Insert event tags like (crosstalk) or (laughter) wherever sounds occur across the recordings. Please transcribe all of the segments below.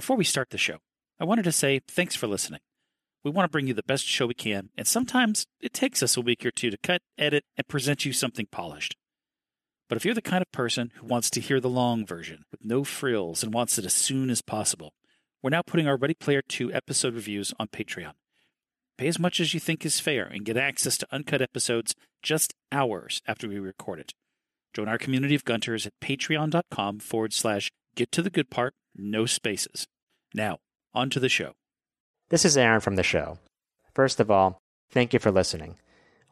Before we start the show, I wanted to say thanks for listening. We want to bring you the best show we can, and sometimes it takes us a week or two to cut, edit, and present you something polished. But if you're the kind of person who wants to hear the long version with no frills and wants it as soon as possible, we're now putting our Ready Player 2 episode reviews on Patreon. Pay as much as you think is fair and get access to uncut episodes just hours after we record it. Join our community of Gunters at patreon.com forward slash get to the good part, no spaces. Now, on to the show. This is Aaron from the show. First of all, thank you for listening.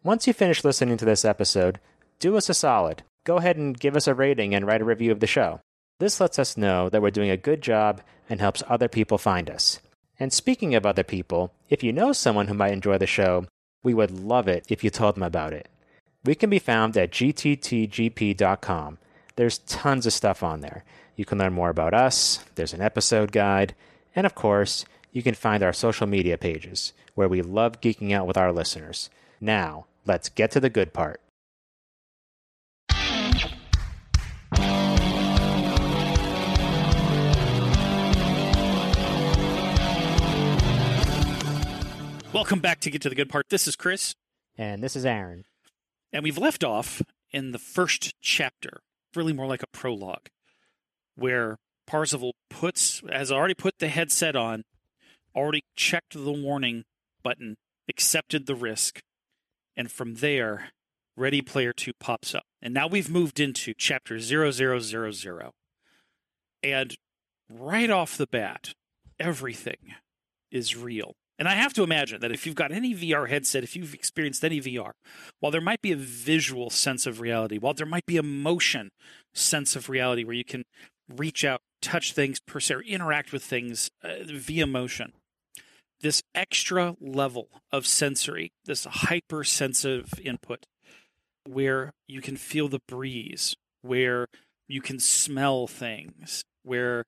Once you finish listening to this episode, do us a solid. Go ahead and give us a rating and write a review of the show. This lets us know that we're doing a good job and helps other people find us. And speaking of other people, if you know someone who might enjoy the show, we would love it if you told them about it. We can be found at gttgp.com. There's tons of stuff on there. You can learn more about us, there's an episode guide, and of course, you can find our social media pages, where we love geeking out with our listeners. Now, let's get to the good part. Welcome back to Get to the Good Part. This is Chris, And this is Aaron. and we've left off in the first chapter, really more like a prologue, where Parzival puts has already put the headset on, already checked the warning button, accepted the risk, and from there, Ready Player 2 pops up. And now we've moved into chapter 0000. And right off the bat, everything is real. And I have to imagine that if you've got any VR headset, if you've experienced any VR, while there might be a visual sense of reality, while there might be a motion sense of reality where you can reach out, touch things per se, or interact with things uh, via motion, this extra level of sensory, this hypersensitive input, where you can feel the breeze, where you can smell things, where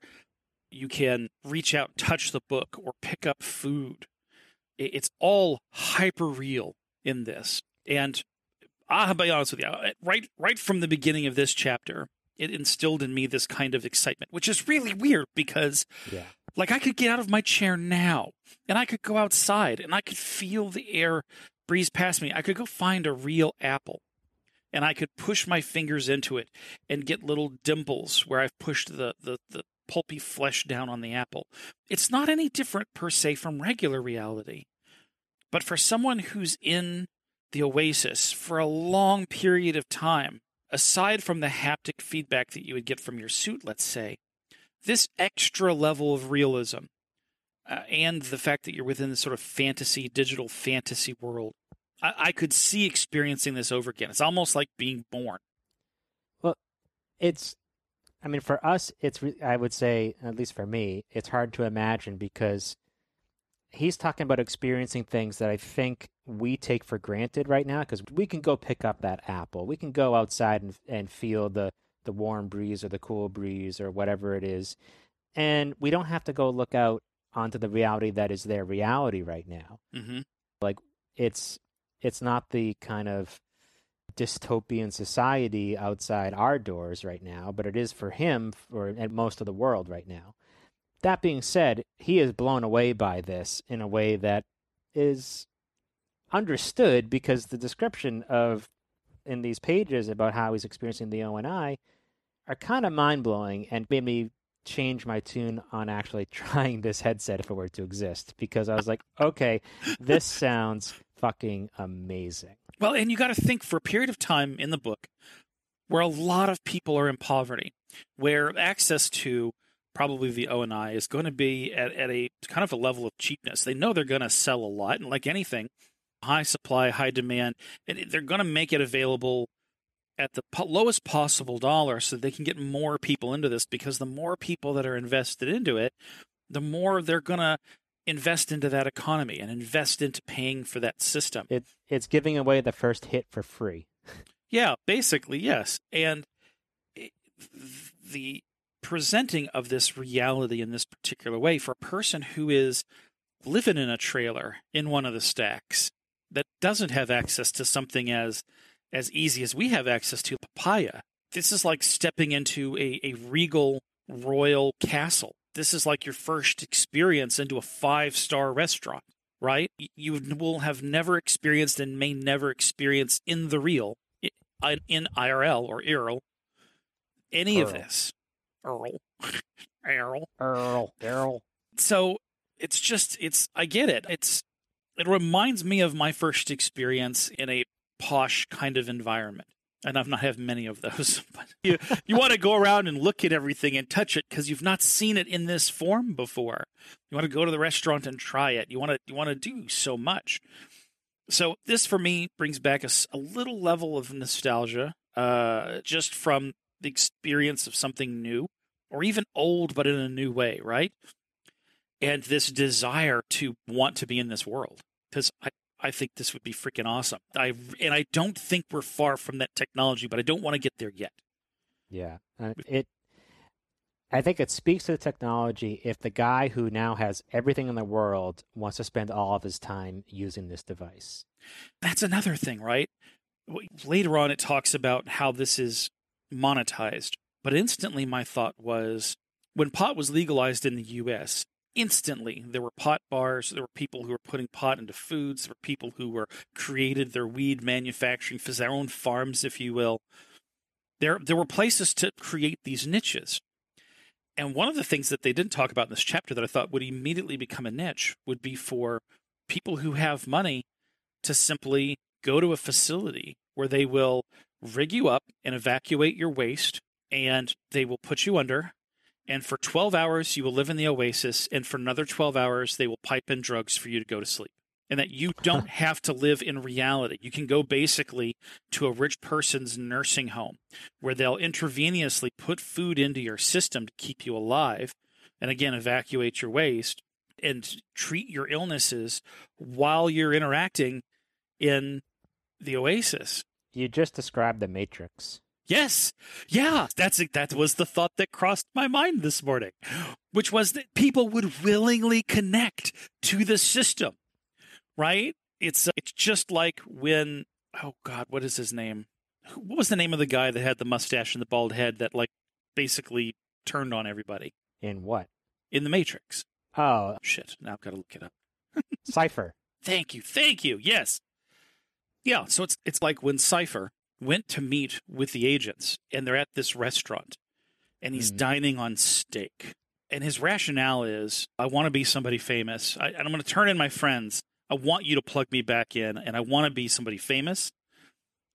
you can reach out, touch the book, or pick up food. It's all hyper real in this. And I'll be honest with you, right right from the beginning of this chapter, it instilled in me this kind of excitement, which is really weird because Yeah. like I could get out of my chair now and I could go outside and I could feel the air breeze past me. I could go find a real apple and I could push my fingers into it and get little dimples where I've pushed the, the, the pulpy flesh down on the apple. It's not any different per se from regular reality. But for someone who's in the oasis for a long period of time, aside from the haptic feedback that you would get from your suit, let's say, this extra level of realism uh, and the fact that you're within this sort of fantasy, digital fantasy world, I, I could see experiencing this over again. It's almost like being born. Well, it's, I mean, for us, it's, re- I would say, at least for me, it's hard to imagine because he's talking about experiencing things that I think we take for granted right now because we can go pick up that apple. We can go outside and, and feel the, the warm breeze or the cool breeze or whatever it is. And we don't have to go look out onto the reality that is their reality right now. Mm-hmm. Like it's it's not the kind of dystopian society outside our doors right now, but it is for him or and most of the world right now. That being said, he is blown away by this in a way that is understood because the description of in these pages about how he's experiencing the ONI are kind of mind blowing and made me change my tune on actually (laughs) trying this headset if it were to exist because I was like, okay, this (laughs) sounds fucking amazing. Well, and you got to think for a period of time in the book where a lot of people are in poverty, where access to probably the ONI is going to be at, at a kind of a level of cheapness. They know they're going to sell a lot, and like anything, high supply, high demand, and they're going to make it available at the po- lowest possible dollar so they can get more people into this because the more people that are invested into it, the more they're going to invest into that economy and invest into paying for that system. It it's giving away the first hit for free. Yeah, basically, yes. And it- the presenting of this reality in this particular way for a person who is living in a trailer in one of the stacks that doesn't have access to something as as easy as we have access to papaya. This is like stepping into a, a regal royal castle this is like your first experience into a five star restaurant, right? You will have never experienced and may never experience in the real, in IRL or IRL, any Earl. of this. Earl. (laughs) Earl. Earl, Earl. So it's just, it's, I get it. It's, it reminds me of my first experience in a posh kind of environment. And I've not had many of those, (laughs) but you, you want to go around and look at everything and touch it because you've not seen it in this form before. You want to go to the restaurant and try it. You want to you want to do so much. So this for me brings back a little level of nostalgia, uh, just from the experience of something new, or even old but in a new way, right? And this desire to want to be in this world because I I think this would be freaking awesome. I and I don't think we're far from that technology, but I don't want to get there yet. Yeah, uh, it. I think it speaks to the technology if the guy who now has everything in the world wants to spend all of his time using this device. That's another thing, right? Later on, it talks about how this is monetized. But instantly, my thought was when pot was legalized in the US, instantly there were pot bars, there were people who were putting pot into foods, there were people who were created their weed manufacturing for their own farms, if you will. There, there were places to create these niches. And one of the things that they didn't talk about in this chapter that I thought would immediately become a niche would be for people who have money to simply go to a facility where they will rig you up and evacuate your waste and they will put you under and for 12 hours you will live in the oasis and for another 12 hours they will pipe in drugs for you to go to sleep. And that you (laughs) don't have to live in reality. You can go basically to a rich person's nursing home where they'll intravenously put food into your system to keep you alive and again evacuate your waste and treat your illnesses while you're interacting in the oasis. You just described the Matrix. Yes. Yeah, that's that was the thought that crossed my mind this morning, which was that people would willingly connect to the system. Right? It's uh, it's just like when oh god, what is his name? What was the name of the guy that had the mustache and the bald head that like basically turned on everybody In what? in the Matrix? Oh, Shit, now I've got to look it up. (laughs) Cypher. Thank you. Thank you. Yes. Yeah, so it's it's like when Cypher went to meet with the agents and they're at this restaurant and he's Mhm. dining on steak. And his rationale is I want to be somebody famous. I, and I'm going to turn in my friends. I want you to plug me back in and I want to be somebody famous.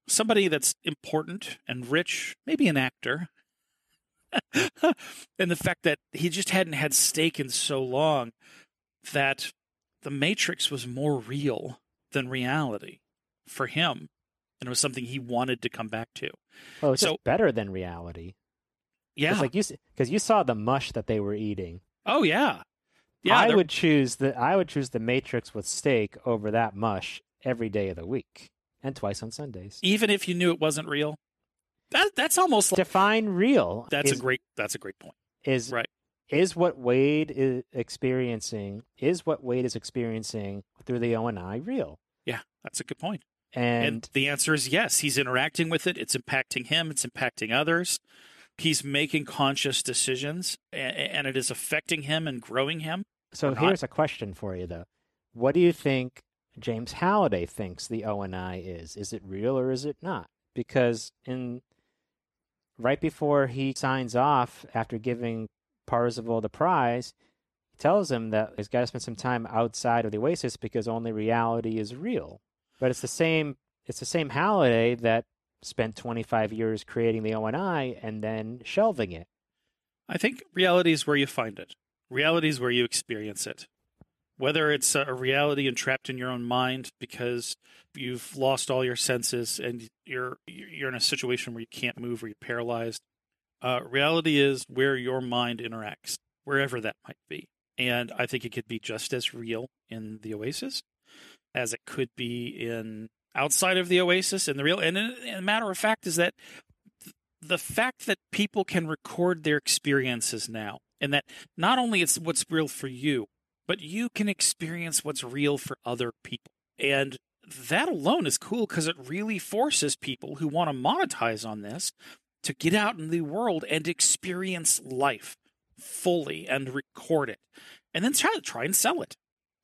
Somebody that's important and rich, maybe an actor. (laughs) and the fact that he just hadn't had steak in so long that the Matrix was more real than reality for him. And it was something he wanted to come back to. Oh, it's So- just better than reality. Yeah. It's like you because you saw the mush that they were eating. oh, yeah. Yeah. I they're- would choose the I would choose the Matrix with steak over that mush every day of the week and twice on Sundays. even if you knew it wasn't real. That, that's almost like, Define real. that's is, a great that's a great point. is right. is what Wade is experiencing is what Wade is experiencing through the O and I real. Yeah, that's a good point. And, And, the answer is yes. He's interacting with it. It's impacting him. It's impacting others. He's making conscious decisions, and it is affecting him and growing him. so here's a question for you though. What do you think James Halliday thinks the O and I is? Is it real or is it not? Because in right before he signs off after giving Parzival the prize, he tells him that he's got to spend some time outside of the Oasis because only reality is real. But it's the same. It's the same Halliday that spent 25 years creating the ONI and then shelving it. I think reality is where you find it. Reality is where you experience it. Whether it's a reality entrapped in your own mind because you've lost all your senses and you're you're in a situation where you can't move or you're paralyzed. Uh, reality is where your mind interacts, wherever that might be. And I think it could be just as real in the Oasis as it could be in outside of the Oasis. And the real and, and a matter of fact is that the fact that people can record their experiences now and that not only it's what's real for you but you can experience what's real for other people and that alone is cool because it really forces people who want to monetize on this to get out in the world and experience life fully and record it, and then try to try and sell it.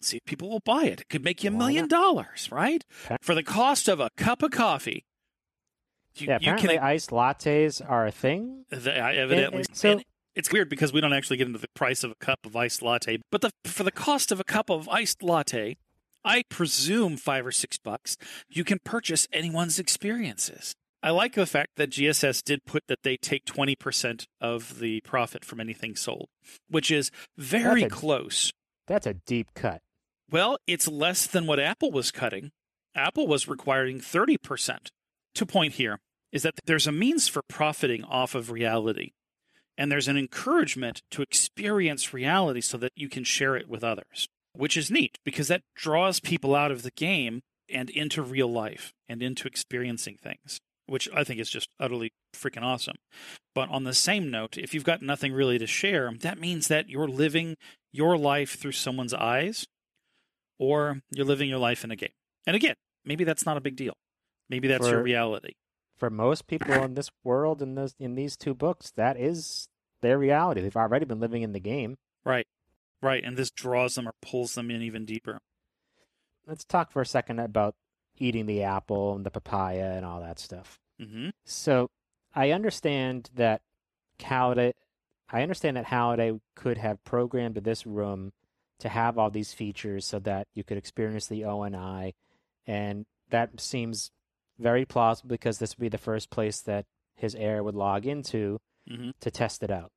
See if people will buy it. It could make you a million dollars, right? For the cost of a cup of coffee. You, yeah, you apparently can iced lattes are a thing. the, uh, evidently. and so- and it's weird because we don't actually get into the price of a cup of iced latte, but the for the cost of a cup of iced latte, I presume five or six bucks, you can purchase anyone's experiences. I like the fact that GSS did put that they take 20% of the profit from anything sold, which is very That's a- close. That's a deep cut. Well, it's less than what Apple was cutting. Apple was requiring 30%. To point here is that there's a means for profiting off of reality, and there's an encouragement to experience reality so that you can share it with others, which is neat because that draws people out of the game and into real life and into experiencing things, which I think is just utterly freaking awesome. But on the same note, if you've got nothing really to share, that means that you're living your life through someone's eyes or you're living your life in a game. And again, maybe that's not a big deal. Maybe that's your reality. For most people in this world, in those in these two books, that is their reality. They've already been living in the game. Right. Right. And this draws them or pulls them in even deeper. Let's talk for a second about eating the apple and the papaya and all that stuff. hmm So I understand that Halliday, I understand that Halliday could have programmed this room to have all these features so that you could experience the ONI, and I. And that seems very plausible because this would be the first place that his heir would log into hmm to test it out.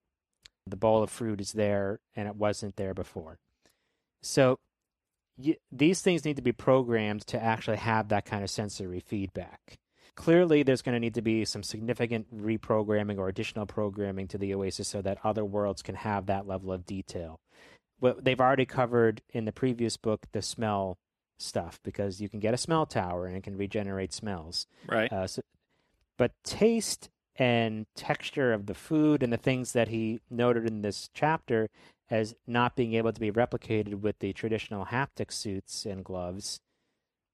The bowl of fruit is there, and it wasn't there before. So y these things need to be programmed to actually have that kind of sensory feedback. Clearly, there's going to need to be some significant reprogramming or additional programming to the Oasis so that other worlds can have that level of detail. But they've already covered in the previous book the smell stuff because you can get a smell tower and it can regenerate smells. Right. Uh, so, but taste and texture of the food and the things that he noted in this chapter as not being able to be replicated with the traditional haptic suits and gloves,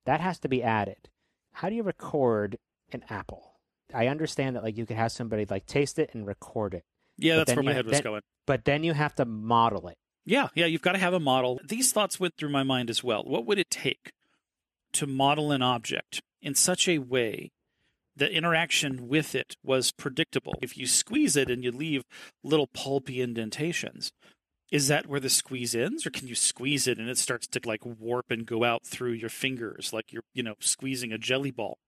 that has to be added. How do you record an apple? I understand that like you could have somebody like taste it and record it, Yeah, that's where my head was then- going. but then you have to model it. Yeah, yeah, you've got to have a model. These thoughts went through my mind as well. What would it take to model an object in such a way that interaction with it was predictable? If you squeeze it and you leave little pulpy indentations, is that where the squeeze ends or can you squeeze it and it starts to like warp and go out through your fingers like you're, you know, squeezing a jelly ball,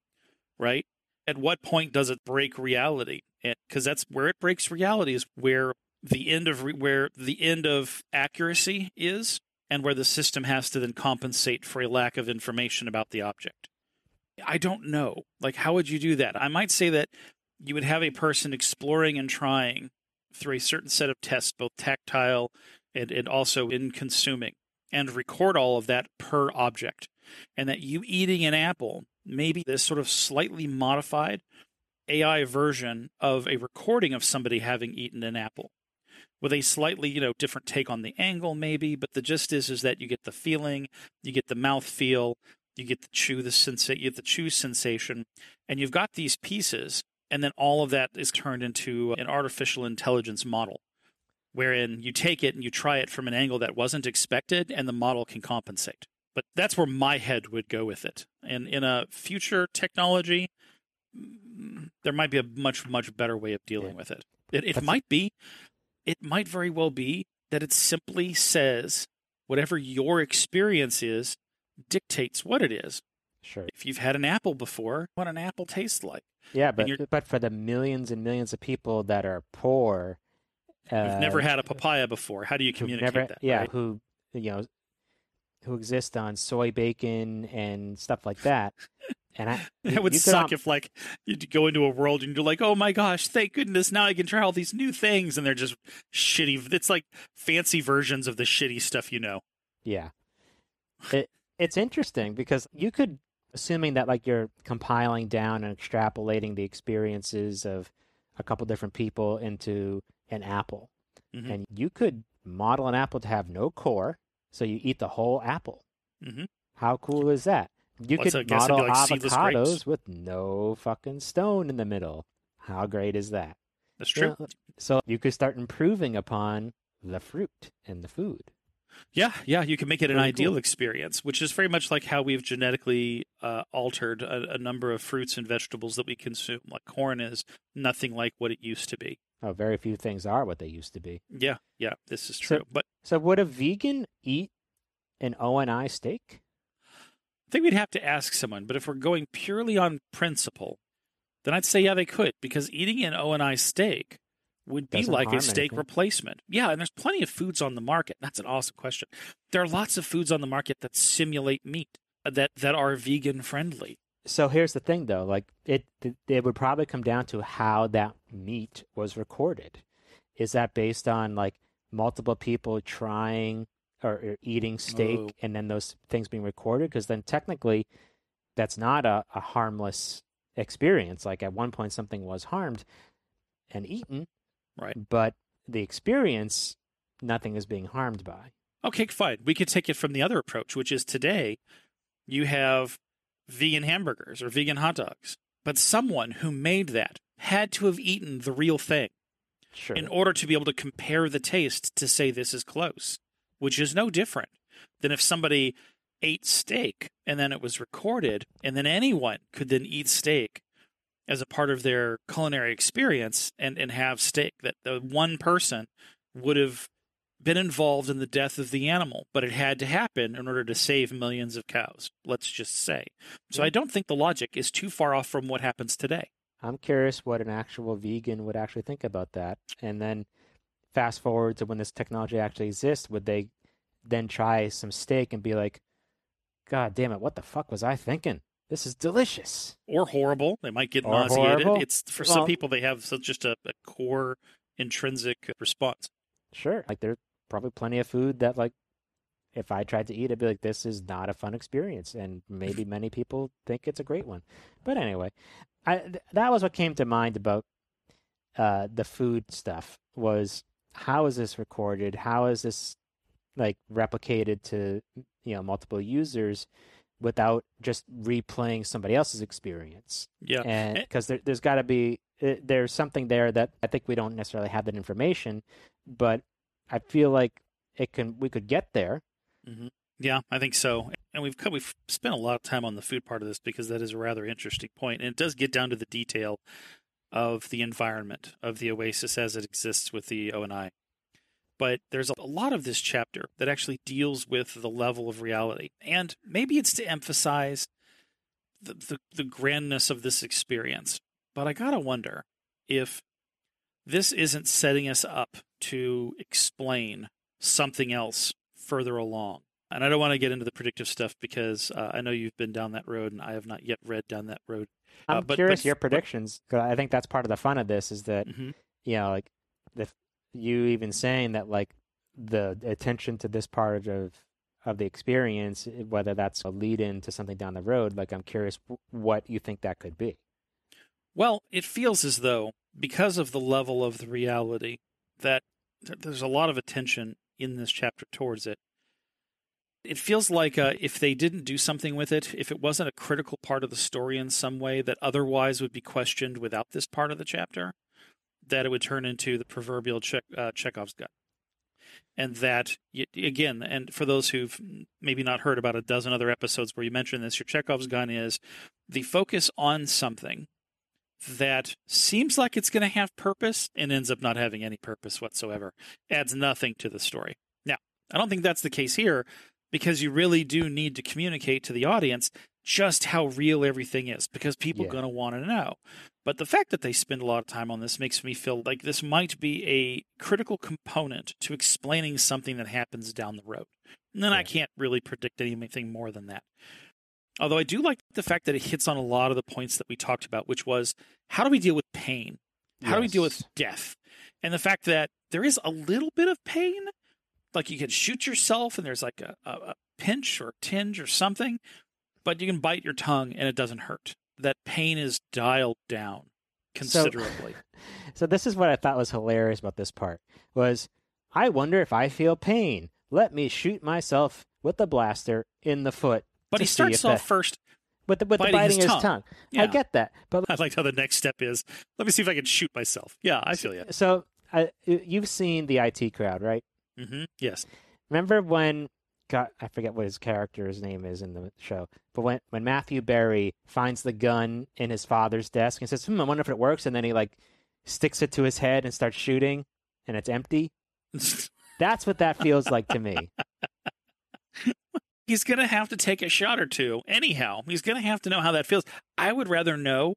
right? At what point does it break reality? Because that's where it breaks reality is where the end of re- where the end of accuracy is and where the system has to then compensate for a lack of information about the object. I don't know. Like how would you do that? I might say that you would have a person exploring and trying through a certain set of tests, both tactile and, and also in consuming, and record all of that per object. And that you eating an apple, maybe this sort of slightly modified AI version of a recording of somebody having eaten an apple with a slightly, you know, different take on the angle, maybe. But the gist is, is that you get the feeling, you get the mouth feel, you get the chew, the sensa- you get the chew sensation, and you've got these pieces, and then all of that is turned into an artificial intelligence model, wherein you take it and you try it from an angle that wasn't expected, and the model can compensate. But that's where my head would go with it. And in a future technology, mm, there might be a much, much better way of dealing Yeah. with it. It, it might be, it might very well be that it simply says whatever your experience is dictates what it is. Sure. If you've had an apple before, what an apple tastes like. Yeah, but but for the millions and millions of people that are poor, uh, You've never had a papaya before. How do you communicate never, that? yeah, right? who you know, who exist on soy bacon and stuff like that, (laughs) and I, (laughs) you- It would you suck al- if like you go into a world and you're like, oh my gosh, thank goodness now I can try all these new things, and they're just shitty. It's like fancy versions of the shitty stuff you know. Yeah. It it's interesting because you could assuming that like you're compiling down and extrapolating the experiences of a couple different people into an apple. Mhm. And you could model an apple to have no core, so you eat the whole apple. Mhm. How cool is that? You so I could guess it'd be model like avocados with no fucking stone in the middle. How great is that? That's true. Yeah, So you could start improving upon the fruit and the food. Yeah, yeah, you can make it an ideal cool. experience, which is very much like how we've genetically uh, altered a, a number of fruits and vegetables that we consume. Like corn is nothing like what it used to be. Oh, very few things are what they used to be. Yeah, yeah, this is So- true. but So would a vegan eat an ONI steak? I think we'd have to ask someone. But if we're going purely on principle, then I'd say yeah, they could because eating an O and I steak would be Doesn't like a steak anything. replacement. Yeah, and there's plenty of foods on the market. That's an awesome question. There are lots of foods on the market that simulate meat uh, that that are vegan friendly. So here's the thing, though. Like it, it would probably come down to how that meat was recorded. Is that based on like multiple people trying or, or eating steak, Oh. and then those things being recorded? Because then technically, that's not a, a harmless experience. Like at one point, something was harmed and eaten, mm-hmm. Right. but the experience, nothing is being harmed by. Okay, fine. We could take it from the other approach, which is today you have vegan hamburgers or vegan hot dogs, but someone who made that had to have eaten the real thing Sure. in order to be able to compare the taste to say this is close, which is no different than if somebody ate steak and then it was recorded, and then anyone could then eat steak as a part of their culinary experience and, and have steak that the one person would have been involved in the death of the animal, but it had to happen in order to save millions of cows, let's just say. So. I don't think the logic is too far off from what happens today. I'm curious what an actual vegan would actually think about that. And then fast forward to when this technology actually exists, would they then try some steak and be like, God damn it, what the fuck was I thinking? This is delicious. or horrible. They might get Or nauseated. horrible. It's for some people they have such just a, a core intrinsic response. Sure. Like there's probably plenty of food that like if I tried to eat, I'd be like, this is not a fun experience. And maybe many people think it's a great one. But anyway, I, th- that was what came to mind about uh, the food stuff was how is this recorded? How is this like replicated to, you know, multiple users without just replaying somebody else's experience? Yeah. and Eh. because there, there's got to be uh, there's something there that I think we don't necessarily have that information, but I feel like it can we could get there. Yeah, I think so. And we've co- we've spent a lot of time on the food part of this because that is a rather interesting point, and it does get down to the detail of the environment of the oasis as it exists with the O and I. But there's a lot of this chapter that actually deals with the level of reality, and maybe it's to emphasize the the, the grandness of this experience. But I gotta wonder if this isn't setting us up to explain something else further along. And I don't want to get into the predictive stuff because uh, I know you've been down that road, and I have not yet read down that road. Uh, I'm but- curious but- your but- predictions 'cause I think that's part of the fun of this is that hmm you know like the you even saying that like the attention to this part of of the experience whether that's a lead in to something down the road like I'm curious what you think that could be. Well, it feels as though because of the level of the reality that there's a lot of attention in this chapter towards it. It feels like uh, if they didn't do something with it, if it wasn't a critical part of the story in some way that otherwise would be questioned without this part of the chapter, that it would turn into the proverbial Che- uh, Chekhov's gun. And that, again, and for those who've maybe not heard about a dozen other episodes where you mentioned this, your Chekhov's gun is the focus on something that seems like it's going to have purpose and ends up not having any purpose whatsoever. Adds nothing to the story. Now, I don't think that's the case here because you really do need to communicate to the audience just how real everything is because people Yeah. are going to want to know. But the fact that they spend a lot of time on this makes me feel like this might be a critical component to explaining something that happens down the road. And then I can't really predict anything more than that. Although I do like the fact that it hits on a lot of the points that we talked about, which was how do we deal with pain? How do we deal with death? And the fact that there is a little bit of pain, like you can shoot yourself and there's like a, a, pinch or tinge or something, but you can bite your tongue and it doesn't hurt. That pain is dialed down (laughs) considerably. So this is what I thought was hilarious about this part was I wonder if I feel pain. Let me shoot myself with the blaster in the foot. but he starts off the- first. with the with biting the his his, tongue. tongue. Yeah. I get that, but (laughs) I liked how the next step is let me see if I can shoot myself. Yeah, I feel you. so I, you've seen the IT crowd, right? Hmm Yes. Remember when God, I forget what his character's name is in the show, but when when Matthew Berry finds the gun in his father's desk and says, "Hmm, I wonder if it works," and then he like sticks it to his head and starts shooting, and it's empty. (laughs) That's what that feels like to me. he's going to have to take a shot or two. Anyhow, he's going to have to know how that feels. I would rather know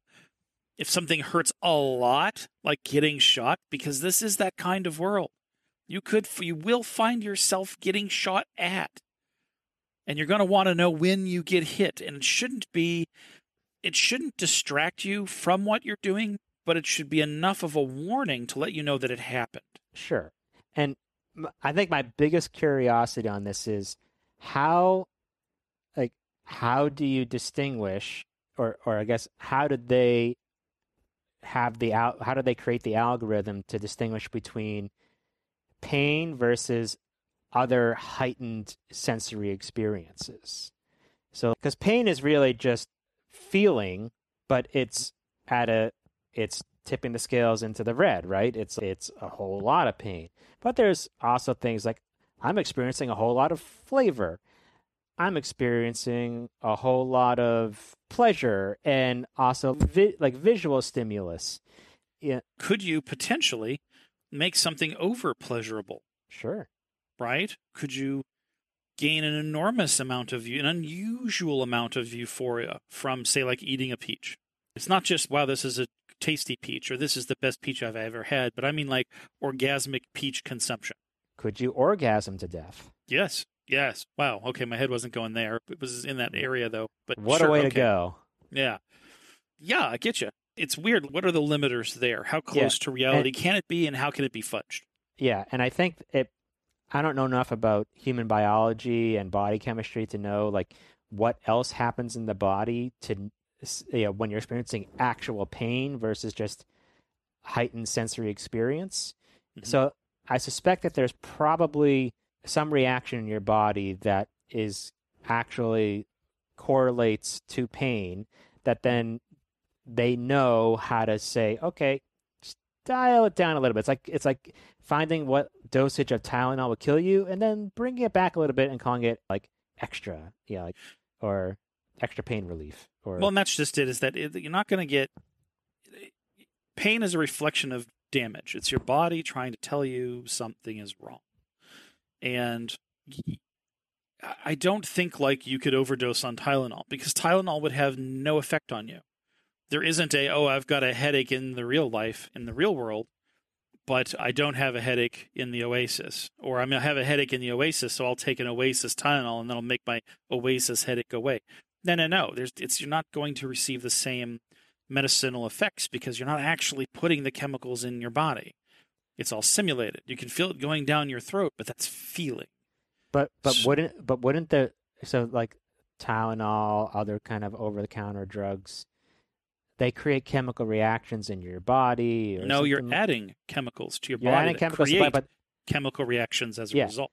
if something hurts a lot, like getting shot, because this is that kind of world. You could, you will find yourself getting shot at, and you're going to want to know when you get hit. And it shouldn't be, it shouldn't distract you from what you're doing, but it should be enough of a warning to let you know that it happened. Sure. And I think my biggest curiosity on this is how, like, how do you distinguish, or, or I guess, how did they have the how do they create the algorithm to distinguish between pain versus other heightened sensory experiences? So, because pain is really just feeling, but it's at a it's tipping the scales into the red, right? It's it's a whole lot of pain. But there's also things like I'm experiencing a whole lot of flavor. I'm experiencing a whole lot of pleasure and also vi- like visual stimulus. Yeah, Could you potentially make something over pleasurable? sure. right? Could you gain an enormous amount of an unusual amount of euphoria from, say, like eating a peach? It's not just wow, this is a tasty peach or this is the best peach I've ever had, but I mean like orgasmic peach consumption. Could you orgasm to death? Yes, yes. Wow. Okay, my head wasn't going there. It was in that area though. But What sure, a way to go. Yeah, yeah. I get you. It's weird. What are the limiters there? How close to reality can it be, and how can it be fudged? Yeah, and I think it. I don't know enough about human biology and body chemistry to know like what else happens in the body to you know when you're experiencing actual pain versus just heightened sensory experience. Mhm. So I suspect that there's probably some reaction in your body that is actually correlates to pain that then they know how to say, okay, dial it down a little bit. It's like it's like finding what dosage of Tylenol will kill you, and then bringing it back a little bit and calling it like extra, yeah, like or extra pain relief. Or Well, and that's just it. Is that it, you're not going to get pain is a reflection of damage. It's your body trying to tell you something is wrong, and I don't think like you could overdose on Tylenol because Tylenol would have no effect on you. There isn't a oh I've got a headache in the real life in the real world, but I don't have a headache in the Oasis, or I'm gonna have a headache in the Oasis, so I'll take an Oasis Tylenol and that'll make my Oasis headache go away. No, no, no. There's it's you're not going to receive the same medicinal effects because you're not actually putting the chemicals in your body. It's all simulated. You can feel it going down your throat, but that's feeling. But but S- wouldn't but wouldn't the so like Tylenol, other kind of over the counter drugs, they create chemical reactions in your body. Or No, you're adding chemicals to your you're body adding chemicals, create but, but chemical reactions as a Yeah. result.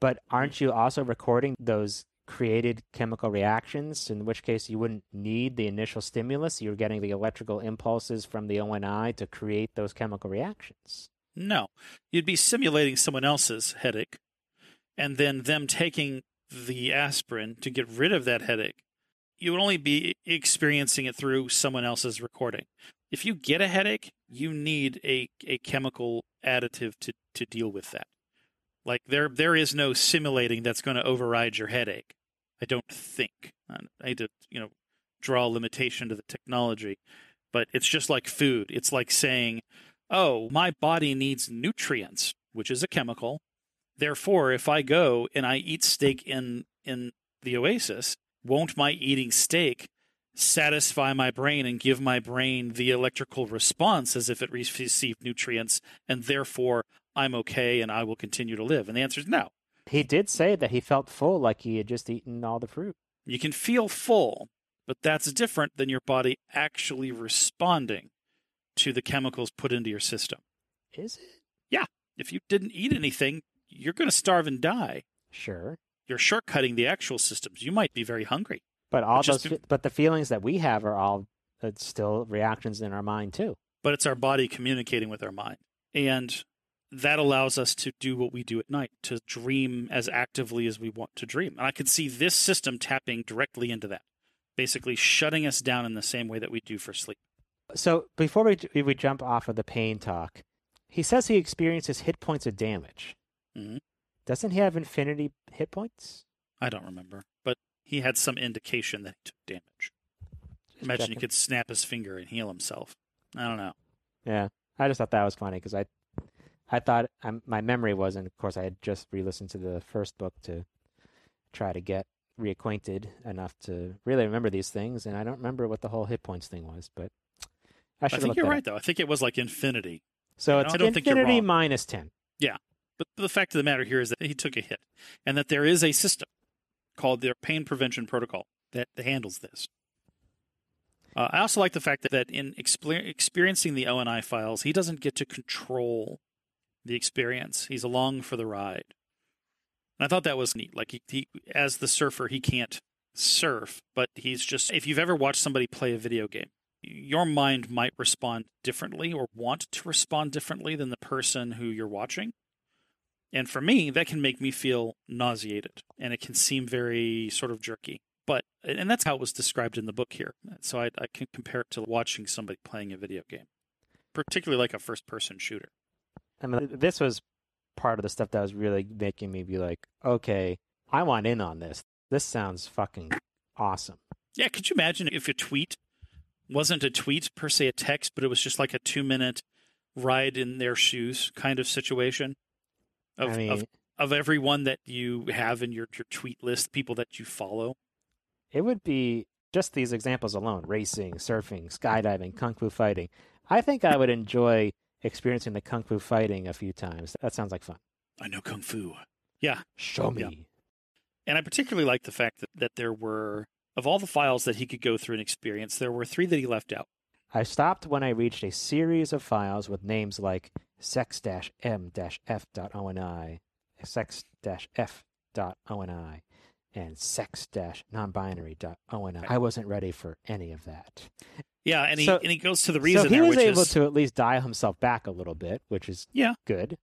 but aren't you also recording those created chemical reactions? In which case, you wouldn't need the initial stimulus. You're getting the electrical impulses from the ONI to create those chemical reactions. No, you'd be simulating someone else's headache, and then them taking the aspirin to get rid of that headache. You would only be experiencing it through someone else's recording. If you get a headache, you need a, a chemical additive to, to deal with that. Like there there is no simulating that's going to override your headache. I don't think. I hate to you know draw a limitation to the technology, but it's just like food. It's like saying oh, my body needs nutrients, which is a chemical. Therefore, if I go and I eat steak in in the oasis, won't my eating steak satisfy my brain and give my brain the electrical response as if it received nutrients and therefore I'm okay and I will continue to live? And the answer is no. He did say that he felt full, like he had just eaten all the fruit. You can feel full, but that's different than your body actually responding to the chemicals put into your system. Is it? Yeah. If you didn't eat anything, you're going to starve and die. Sure. You're shortcutting the actual systems. You might be very hungry. But all those, but the feelings that we have are all uh, still reactions in our mind too. but it's our body communicating with our mind. And that allows us to do what we do at night, to dream as actively as we want to dream. And I could see this system tapping directly into that, basically shutting us down in the same way that we do for sleep. So before we we jump off of the pain talk, he says he experiences hit points of damage. Mhm. Doesn't he have infinity hit points? I don't remember, but he had some indication that he took damage. Just Imagine checking. he could snap his finger and heal himself. I don't know. Yeah, I just thought that was funny because I, I thought um, my memory was, and of course I had just re-listened to the first book to try to get reacquainted enough to really remember these things, and I don't remember what the whole hit points thing was, but I I think you're right, though. I think it was like infinity. So I it's don't think you're infinity wrong. minus ten. But the fact of the matter here is that he took a hit, and that there is a system called their pain prevention protocol that handles this. Uh, I also like the fact that, that in exper- experiencing the ONI files, he doesn't get to control the experience. He's along for the ride. And I thought that was neat. Like he, he, as the surfer, he can't surf, but he's just. If you've ever watched somebody play a video game, your mind might respond differently or want to respond differently than the person who you're watching. And for me, that can make me feel nauseated and it can seem very sort of jerky. But, and that's how it was described in the book here. So I, I can compare it to watching somebody playing a video game, particularly like a first person shooter. I mean, this was part of the stuff that was really making me be like, okay, I want in on this. This sounds fucking awesome. Yeah, could you imagine if a tweet wasn't a tweet per se, a text, but it was just like a two minute ride in their shoes kind of situation? Of, I mean, of, of everyone that you have in your, your tweet list, people that you follow. it would be just these examples alone: racing, surfing, skydiving, kung fu fighting. I think I would enjoy experiencing the kung fu fighting a few times. That sounds like fun. I know Kung Fu. Yeah. Show me. Yeah. And I particularly like the fact that, that there were, of all the files that he could go through and experience, there were three that he left out. I stopped when I reached a series of files with names like sex-m-f.oni, sex-f.oni, and sex-nonbinary.oni. I wasn't ready for any of that. Yeah, and he So- and he goes to the reason so he there, was able is to at least dial himself back a little bit, which is Yeah. good.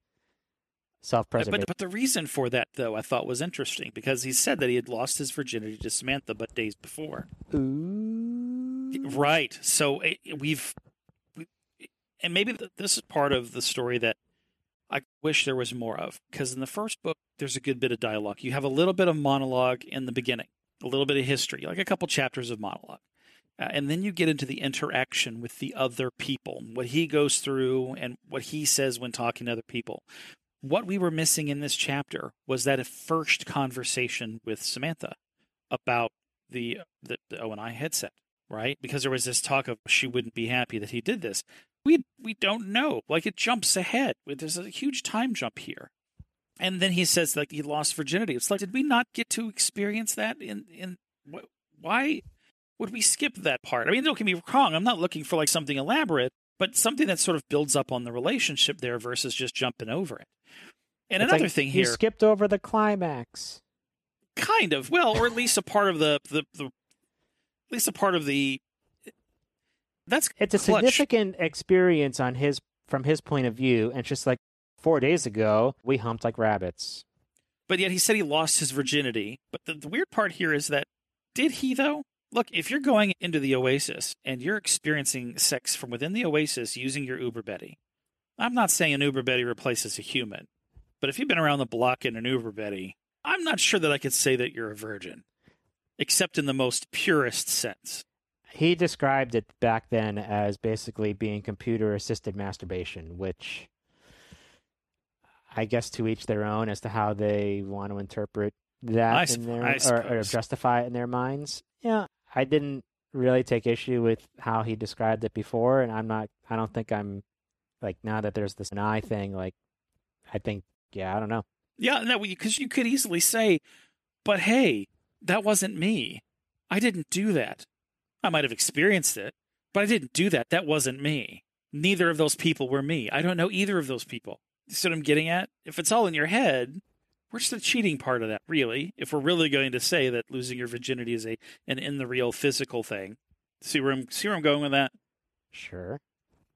Self-preservation. but but the reason for that though I thought was interesting because he said that he had lost his virginity to Samantha but days before. Ooh. Right. So eh, we've, we, and maybe th- this is part of the story that I wish there was more of. Because in the first book, there's a good bit of dialogue. You have a little bit of monologue in the beginning, a little bit of history, like a couple chapters of monologue. Uh, and then you get into the interaction with the other people, what he goes through and what he says when talking to other people. What we were missing in this chapter was that first conversation with Samantha about the the, the ONI headset right? Because there was this talk of she wouldn't be happy that he did this. We we don't know. Like it jumps ahead. There's a huge time jump here. And then he says like he lost virginity. It's like did we not get to experience that in in wh- why would we skip that part? I mean, don't get me wrong. I'm not looking for like something elaborate, but something that sort of builds up on the relationship there versus just jumping over it. And It's another like thing you here, skipped over the climax. kind of well, or at least a part of the the, the at least a part of the. That's It's a clutch. significant experience on his from his point of view, and just like four days ago we humped like rabbits. But yet he said he lost his virginity. But the, the weird part here is that did he though? Look, if you're going into the Oasis and you're experiencing sex from within the Oasis using your Uber Betty, I'm not saying an Uber Betty replaces a human, but if you've been around the block in an Uber Betty, I'm not sure that I could say that you're a virgin, except in the most purest sense. He described it back then as basically being computer assisted masturbation, which I guess to each their own as to how they want to interpret that in their or, or justify it in their minds. Yeah, I didn't really take issue with how he described it before, and I'm not. I don't think I'm like now that there's this an eye thing. Like, I think, yeah, I don't know. Yeah, no, because you could easily say, but hey, that wasn't me. I didn't do that. I might have experienced it, but I didn't do that. That wasn't me. Neither of those people were me. I don't know either of those people. You see what I'm getting at? If it's all in your head, where's the cheating part of that, really? If we're really going to say that losing your virginity is a an in the real physical thing. See where I'm see where I'm going with that? Sure.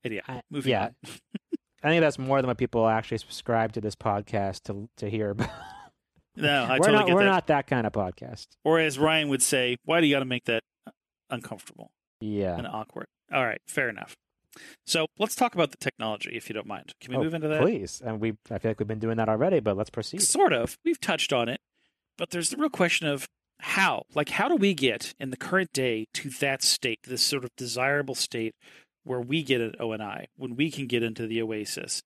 Idiot. I- Moving yeah. on. (laughs) I think that's more than what people actually subscribe to this podcast to to hear about. No, I we're totally not get we're that. not that kind of podcast. Or as Ryan would say, why do you got to make that uncomfortable Yeah. and awkward? All right, fair enough. So let's talk about the technology, if you don't mind. Can we Oh, move into that? Please. And we I feel like we've been doing that already, but let's proceed. Sort of. We've touched on it, but there's the real question of how. Like, how do we get in the current day to that state, this sort of desirable state where we get an ONI, when we can get into the Oasis?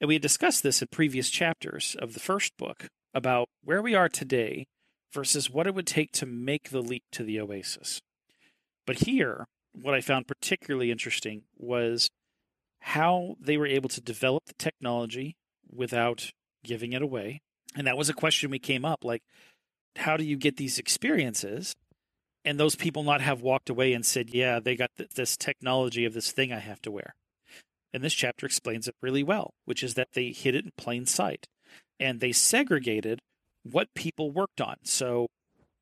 And we had discussed this in previous chapters of the first book about where we are today versus what it would take to make the leap to the Oasis. But here, what I found particularly interesting was how they were able to develop the technology without giving it away. And that was a question we came up like, how do you get these experiences? And those people not have walked away and said, yeah, they got th- this technology of this thing I have to wear. And this chapter explains it really well, which is that they hid it in plain sight and they segregated what people worked on. So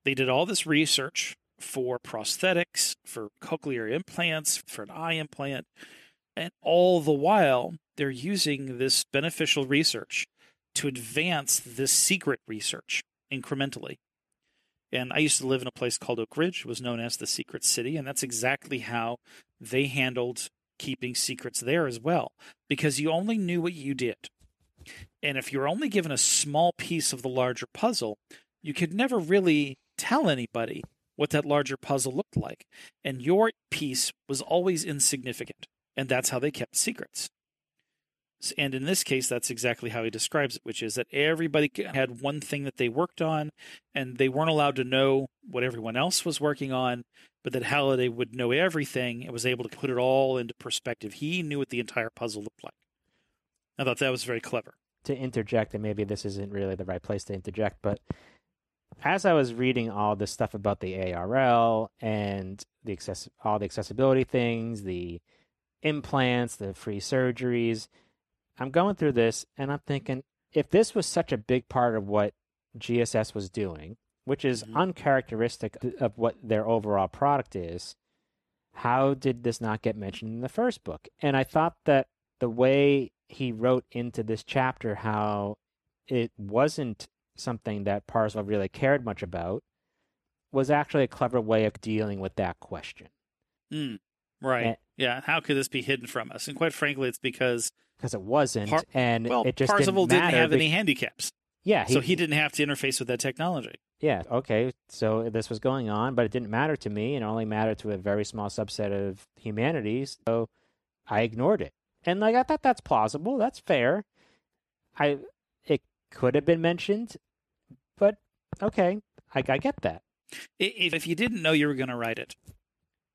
they did all this research for prosthetics, for cochlear implants, for an eye implant, and all the while they're using this beneficial research to advance this secret research incrementally. And I used to live in a place called Oak Ridge, it was known as the Secret City, and that's exactly how they handled keeping secrets there as well, because you only knew what you did. And if you were only given a small piece of the larger puzzle, you could never really tell anybody what that larger puzzle looked like. And your piece was always insignificant. And that's how they kept secrets. And in this case, that's exactly how he describes it, which is that everybody had one thing that they worked on, and they weren't allowed to know what everyone else was working on, but that Halliday would know everything and was able to put it all into perspective. He knew what the entire puzzle looked like. I thought that was very clever. to interject, and maybe this isn't really the right place to interject, but as I was reading all this stuff about the ARL and the access, all the accessibility things, the implants, the free surgeries, I'm going through this and I'm thinking, if this was such a big part of what GSS was doing, which is Mhm. uncharacteristic of what their overall product is, how did this not get mentioned in the first book? And I thought that the way he wrote into this chapter how it wasn't something that Parzival really cared much about was actually a clever way of dealing with that question. Mm, right. Eh. yeah. How could this be hidden from us? And quite frankly, it's because, Because it wasn't, Par- and well, it just Parzival didn't, didn't, have be- any handicaps. Yeah, so he didn't have to interface with that technology. Yeah, okay. So this was going on, but it didn't matter to me. and only mattered to a very small subset of humanities. So I ignored it. And like I thought that's plausible. That's fair. I it could have been mentioned, but okay, I, I get that. If, if you didn't know you were going to write it,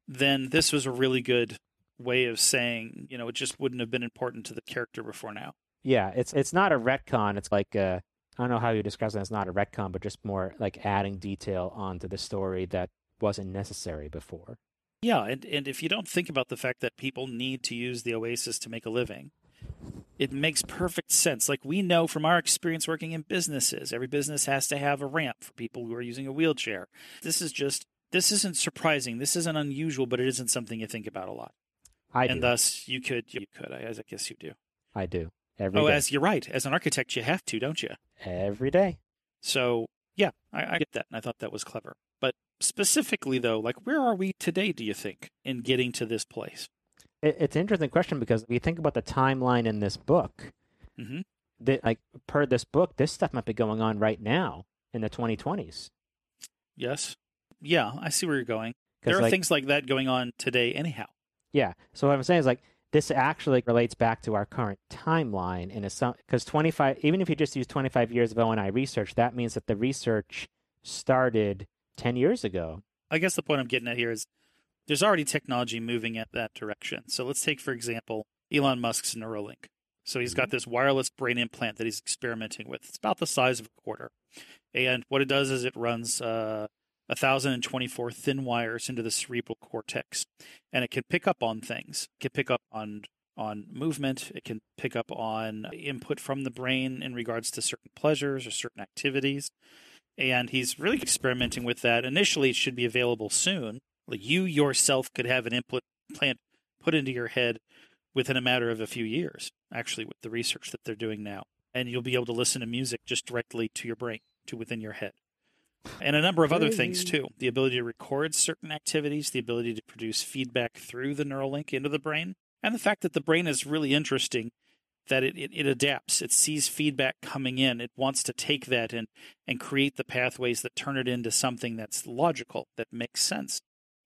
then this was a really good way of saying, you know, it just wouldn't have been important to the character before now. Yeah, it's it's not a retcon. It's like uh, I don't know how you describe it. It's not a retcon, but just more like adding detail onto the story that wasn't necessary before. Yeah, and, and if you don't think about the fact that people need to use the Oasis to make a living, it makes perfect sense. Like we know from our experience working in businesses, every business has to have a ramp for people who are using a wheelchair. This is just this isn't surprising. This isn't unusual, but it isn't something you think about a lot. I and do. thus you could you could I, I guess you do. I do every oh, day. as you're right. As an architect, you have to, don't you? every day. So yeah, I, I get that, and I thought that was clever. But specifically, though, like where are we today? Do you think in getting to this place? It, it's an interesting question because if you think about the timeline in this book, hmm that like per this book, this stuff might be going on right now in the 2020s. Yes. Yeah, I see where you're going. There are like, things like that going on today, anyhow. Yeah. So what I'm saying is like this actually relates back to our current timeline in a because 25 even if you just use 25 years of ONI research, that means that the research started 10 years ago. I guess the point I'm getting at here is there's already technology moving at that direction. So let's take, for example, Elon Musk's Neuralink. So he's got this wireless brain implant that he's experimenting with. It's about the size of a quarter. And what it does is it runs uh, 1,024 thin wires into the cerebral cortex. And it can pick up on things. It can pick up on on movement. It can pick up on input from the brain in regards to certain pleasures or certain activities. And he's really experimenting with that. Initially, it should be available soon. You yourself could have an implant plant put into your head within a matter of a few years, actually, with the research that they're doing now. And you'll be able to listen to music just directly to your brain, to within your head. And a number of other things, too. The ability to record certain activities, the ability to produce feedback through the neural link into the brain, and the fact that the brain is really interesting that it, it, it, adapts. It sees feedback coming in. It wants to take that and, and create the pathways that turn it into something that's logical, that makes sense.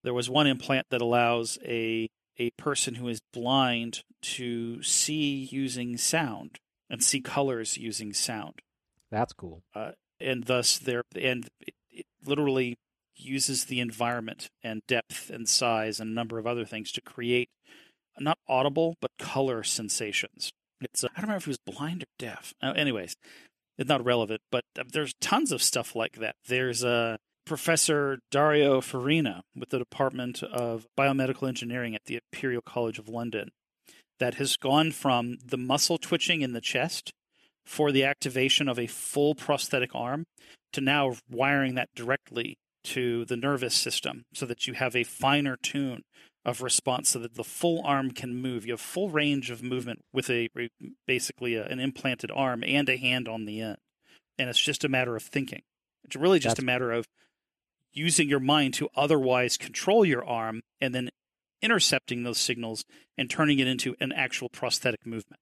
There was one implant that allows a a person who is blind to see using sound and see colors using sound. That's cool. Uh, and thus there and it, it literally uses the environment and depth and size and a number of other things to create not audible but color sensations it's uh, I don't remember if he was blind or deaf. Uh, anyways, it's not relevant, but uh, there's tons of stuff like that. There's a Professor Dario Farina with the Department of Biomedical Engineering at the Imperial College of London that has gone from the muscle twitching in the chest for the activation of a full prosthetic arm to now wiring that directly to the nervous system so that you have a finer tune of response so that the full arm can move. You have full range of movement with a basically a, an implanted arm and a hand on the end. And it's just a matter of thinking. It's really just That's... a matter of using your mind to otherwise control your arm and then intercepting those signals and turning it into an actual prosthetic movement.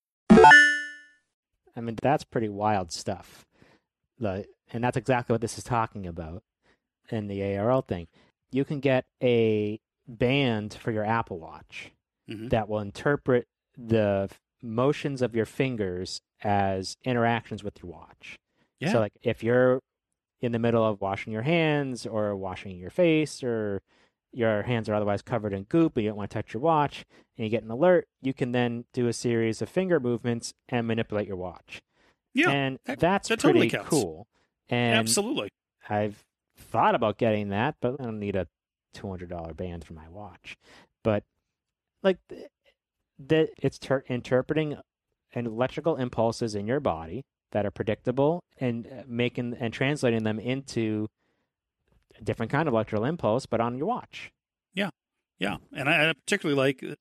I mean, that's pretty wild stuff. The, and that's exactly what this is talking about in the ARL thing. You can get a band for your Apple Watch mm-hmm. that will interpret the motions of your fingers as interactions with your watch. Yeah. So, like, if you're in the middle of washing your hands or washing your face or your hands are otherwise covered in goop, but you don't want to touch your watch, and you get an alert, you can then do a series of finger movements and manipulate your watch. Yeah, and that, that's that pretty totally cool. And absolutely, I've thought about getting that, but I don't need a two hundred dollar band for my watch. But like that, it's ter- interpreting electrical impulses in your body that are predictable and uh, making and translating them into different kind of electrical impulse, but on your watch. Yeah, yeah, and I, particularly like uh,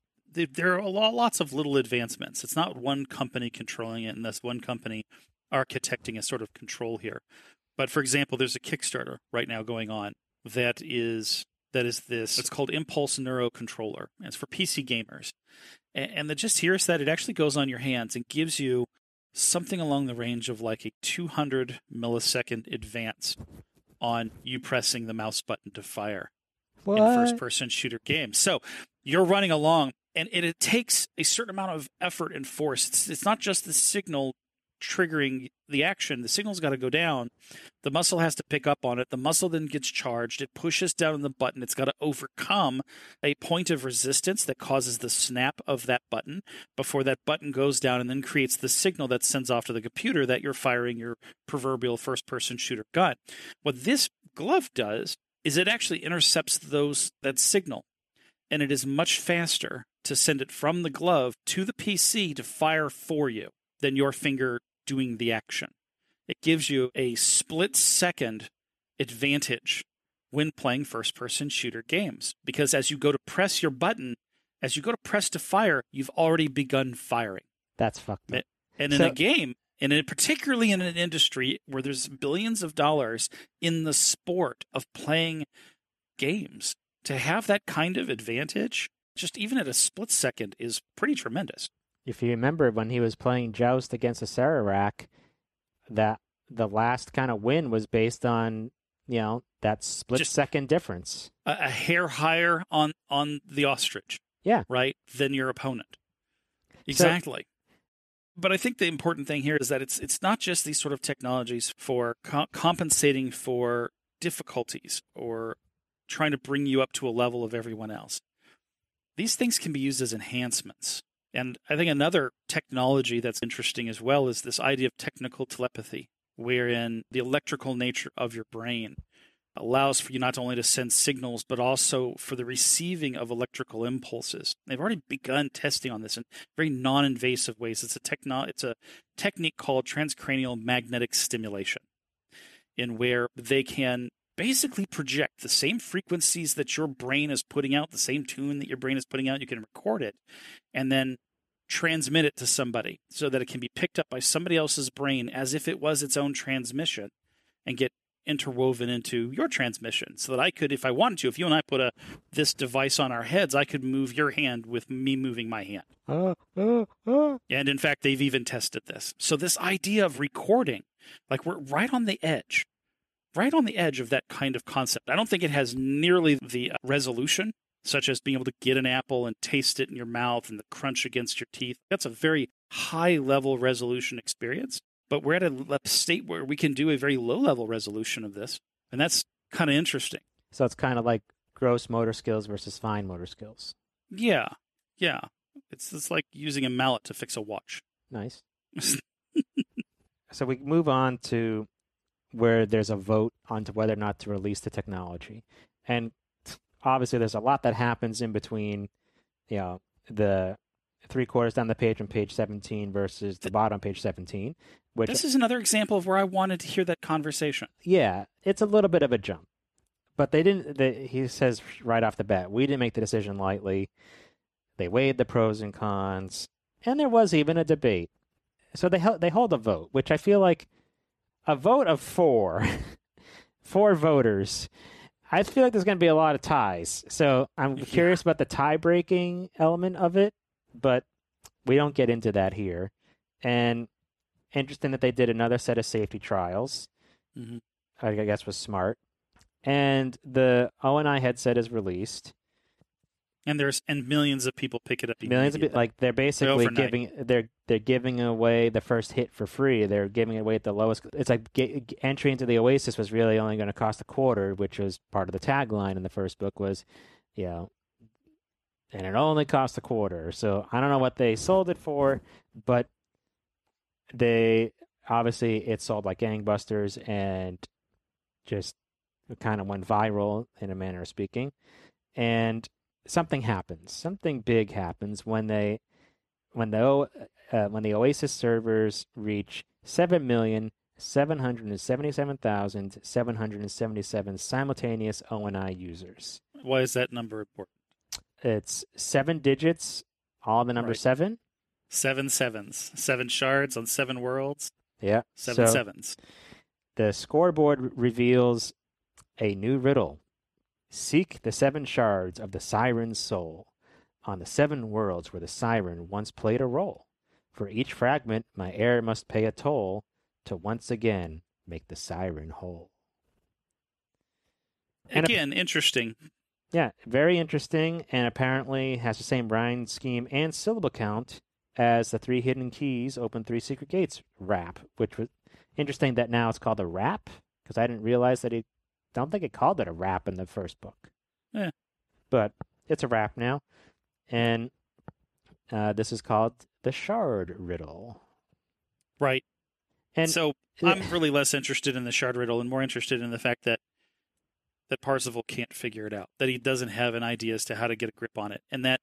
there are lot, lots of little advancements. It's not one company controlling it, and that's one company architecting a sort of control here. But for example, there's a Kickstarter right now going on that is that is this. It's called Impulse Neuro Controller. And it's for PC gamers, and, and the gist here is that it actually goes on your hands and gives you something along the range of like a 200 millisecond advance on you pressing the mouse button to fire what? in first person shooter games. So you're running along and it, it, takes a certain amount of effort and force. It's, it's not just the signal triggering the action. The signal's got to go down. The muscle has to pick up on it. The muscle then gets charged. It pushes down on the button. It's got to overcome a point of resistance that causes the snap of that button before that button goes down and then creates the signal that sends off to the computer that you're firing your proverbial first person shooter gun. What this glove does is it actually intercepts those that signal and it is much faster to send it from the glove to the PC to fire for you than your finger doing the action. It gives you a split second advantage when playing first person shooter games because as you go to press your button, as you go to press to fire, you've already begun firing. That's fucked up. And in so, a game, and in, particularly in an industry where there's billions of dollars in the sport of playing games, to have that kind of advantage, just even at a split second, is pretty tremendous. If you remember when he was playing Joust against Acererak, that the last kind of win was based on you know that split just second difference, a, a hair higher on on the ostrich. Yeah, right than your opponent. Exactly. So, but I think the important thing here is that it's it's not just these sort of technologies for co- compensating for difficulties or trying to bring you up to a level of everyone else. these things can be used as enhancements. And I think another technology that's interesting as well is this idea of technical telepathy, wherein the electrical nature of your brain allows for you not only to send signals, but also for the receiving of electrical impulses. They've already begun testing on this in very non-invasive ways. It's a techno- it's a technique called transcranial magnetic stimulation, in where they can basically project the same frequencies that your brain is putting out, the same tune that your brain is putting out. You can record it and then transmit it to somebody so that it can be picked up by somebody else's brain as if it was its own transmission and get interwoven into your transmission so that I could if I wanted to if you and I put a this device on our heads I could move your hand with me moving my hand. Uh, uh, uh. And in fact they've even tested this. So this idea of recording like we're right on the edge. Right on the edge of that kind of concept. I don't think it has nearly the uh, resolution such as being able to get an apple and taste it in your mouth and the crunch against your teeth. That's a very high level resolution experience. But we're at a state where we can do a very low level resolution of this. And that's kind of interesting. So it's kind of like gross motor skills versus fine motor skills. Yeah. Yeah. It's, it's like using a mallet to fix a watch. Nice. (laughs) so we move on to where there's a vote onto whether or not to release the technology. And obviously there's a lot that happens in between, you know, the three quarters down the page on page 17 versus the bottom page 17. Which, this is another example of where I wanted to hear that conversation. Yeah, it's a little bit of a jump. But they didn't, they, he says right off the bat, we didn't make the decision lightly. They weighed the pros and cons, and there was even a debate. So they, they hold a vote, which I feel like a vote of four, (laughs) four voters. I feel like there's going to be a lot of ties. So I'm Yeah. curious about the tie breaking element of it, but we don't get into that here. And interesting that they did another set of safety trials. Mhm. I guess was smart. And the ONI headset is released. And there's and millions of people pick it up. Millions of people, like they're basically overnight. giving they're they're giving away the first hit for free. They're giving it away at the lowest. It's like get, entry into the Oasis was really only going to cost a quarter, which was part of the tagline in the first book was, you know, and it only cost a quarter. So I don't know what they sold it for, but they obviously it sold like gangbusters and just kind of went viral in a manner of speaking. And something happens. Something big happens when they when the uh, when the Oasis servers reach seven million seven hundred seventy-seven thousand seven hundred seventy-seven simultaneous ONI users. Why is that number important? It's seven digits, all the number Right. seven. Seven sevens, seven shards on seven worlds, Yeah. seven so sevens. the scoreboard reveals a new riddle. Seek the seven shards of the siren's soul on the seven worlds where the siren once played a role. For each fragment, my heir must pay a toll to once again make the siren whole. And a- Again, interesting. Yeah, very interesting, and apparently has the same rhyme scheme and syllable count as the Three Hidden Keys Open Three Secret Gates rap, which was interesting that now it's called a rap because I didn't realize that it. Don't think it called it a rap in the first book. Yeah. but it's a rap now, and uh, this is called the Shard Riddle. Right. And so I'm really less interested in the shard riddle and more interested in the fact that that Parzival can't figure it out, that he doesn't have an idea as to how to get a grip on it, and that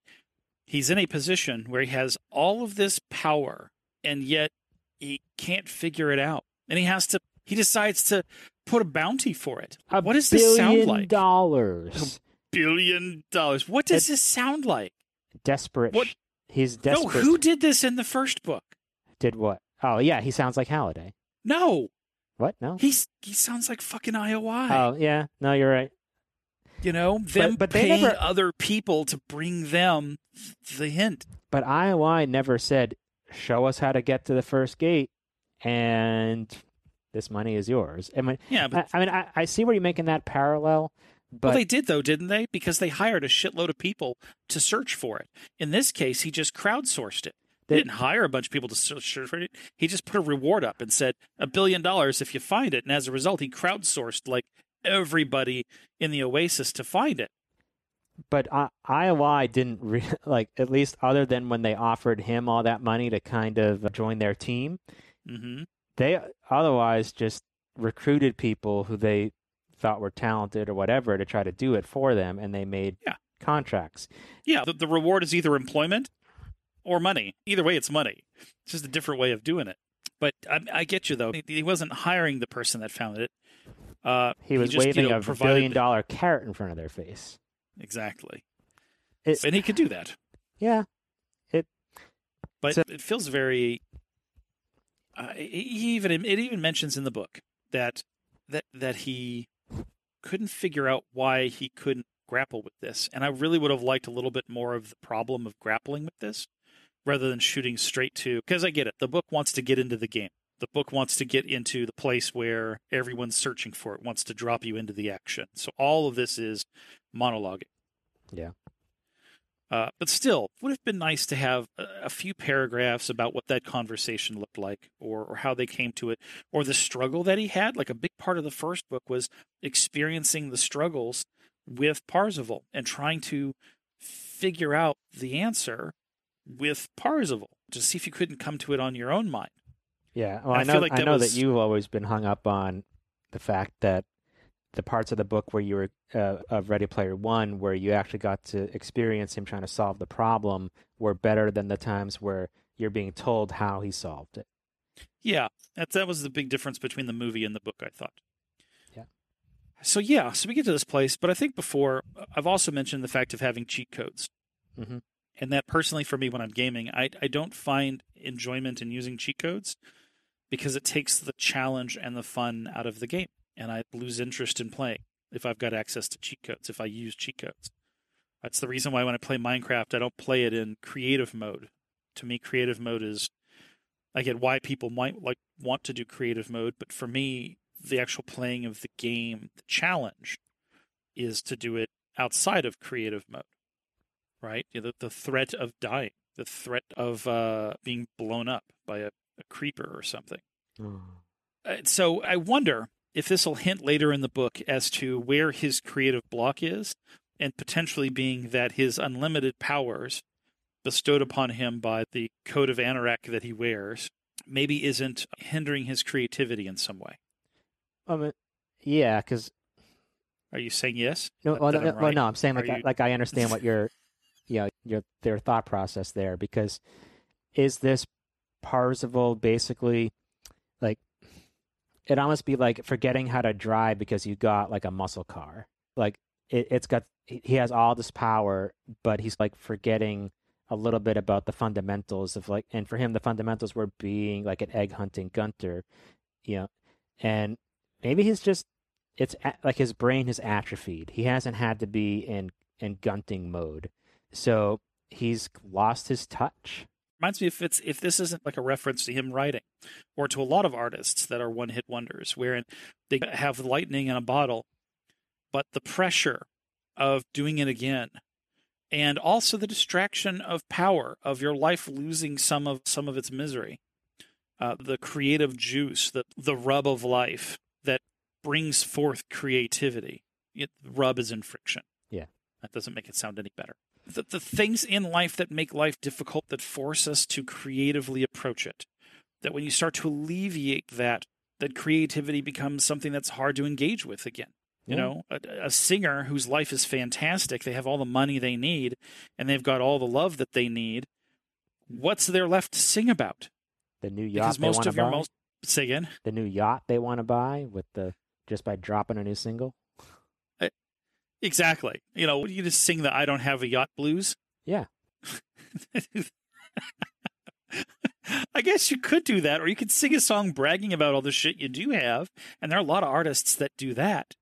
he's in a position where he has all of this power and yet he can't figure it out. And he has to he decides to put a bounty for it. a what does this sound billion like? Dollars. Billion dollars. What does this sound like? Desperate. What- He's No, who did this in the first book? did what? Oh yeah, he sounds like Halliday. No, What? No. he's he sounds like fucking IOI. Oh yeah, no, you're right. You know, them but they paying never- other people to bring them the hint. But IOI never said, "Show us how to get to the first gate," and this money is yours. I mean, Yeah, but I, I mean, I, I see where you're making that parallel, but well, they did though, didn't they? Because they hired a shitload of people to search for it. In this case, he just crowdsourced it. He They- didn't hire a bunch of people to search for it. He just put a reward up and said a billion dollars if you find it. And as a result, he crowdsourced like everybody in the Oasis to find it. but I, IOI didn't re- (laughs) like at least other than when they offered him all that money to kind of join their team. hmm They otherwise just recruited people who they thought were talented or whatever to try to do it for them, and they made Yeah. contracts. Yeah, the, the reward is either employment or money. Either way, it's money. It's just a different way of doing it. But I, I get you though. He- He wasn't hiring the person that found it. Uh, He was just, you waving know, a provided- billion dollar carrot in front of their face. Exactly. It- and he could do that. Yeah, It. but So- it feels very. Uh, he even it even mentions in the book that that that he couldn't figure out why he couldn't grapple with this, and I really would have liked a little bit more of the problem of grappling with this, rather than shooting straight to. Because I get it, the book wants to get into the game. The book wants to get into the place where everyone's searching for it, wants to drop you into the action. So all of this is monologuing. Yeah. Uh, but still, would have been nice to have a, a few paragraphs about what that conversation looked like, or, or how they came to it, or the struggle that he had. Like a big part of the first book was experiencing the struggles with Parzival and trying to figure out the answer with Parzival to see if you couldn't come to it on your own mind. yeah. Well, I I, know. like I know was- that you've always been hung up on the fact that the parts of the book where you were uh, of Ready Player One, where you actually got to experience him trying to solve the problem, were better than the times where you're being told how he solved it. Yeah, that that was the big difference between the movie and the book. I thought. Yeah. So yeah, so we get to this place, but I think before I've also mentioned the fact of having cheat codes, Mhm. and that personally for me when I'm gaming, I I don't find enjoyment in using cheat codes because it takes the challenge and the fun out of the game, and I lose interest in playing if I've got access to cheat codes. If I use cheat codes, that's the reason why when I play Minecraft, I don't play it in creative mode. To me, creative mode is I get why people might like want to do creative mode, but for me, the actual playing of the game, the challenge, is to do it outside of creative mode. Right? You know, the, the threat of dying, the threat of uh, being blown up by a, a creeper or something. Uh, so I wonder if this will hint later in the book as to where his creative block is, and potentially being that his unlimited powers bestowed upon him by the coat of anorak that he wears maybe isn't hindering his creativity in some way. I mean, yeah, because Are you saying yes? no, well, no, I'm well, no, I'm saying like I, like I understand what your, (laughs) you know, your their thought process there because is this Parzival basically it almost be like forgetting how to drive because you got like a muscle car. Like it, it's got he has all this power but he's like forgetting a little bit about the fundamentals of like and for him the fundamentals were being like an egg hunting gunter you know and maybe he's just it's like his brain has atrophied. He hasn't had to be in in gunting mode. So he's lost his touch reminds me if it's if this isn't like a reference to him writing or to a lot of artists that are one hit wonders wherein they have lightning in a bottle but the pressure of doing it again and also the distraction of power of your life losing some of some of its misery uh, the creative juice the the rub of life that brings forth creativity. It, rub is in friction. Yeah. that doesn't make it sound any better the, the things in life that make life difficult that force us to creatively approach it that when you start to alleviate that that creativity becomes something that's hard to engage with again. You Yeah. know a, a singer whose life is fantastic they have all the money they need and they've got all the love that they need. What's there left to sing about? The new yacht because they most want to of your buy? most say again? The new yacht they want to buy with the just by dropping a new single exactly you know you just sing the i don't have a yacht blues Yeah. (laughs) I guess you could do that, or you could sing a song bragging about all the shit you do have, and there are a lot of artists that do that.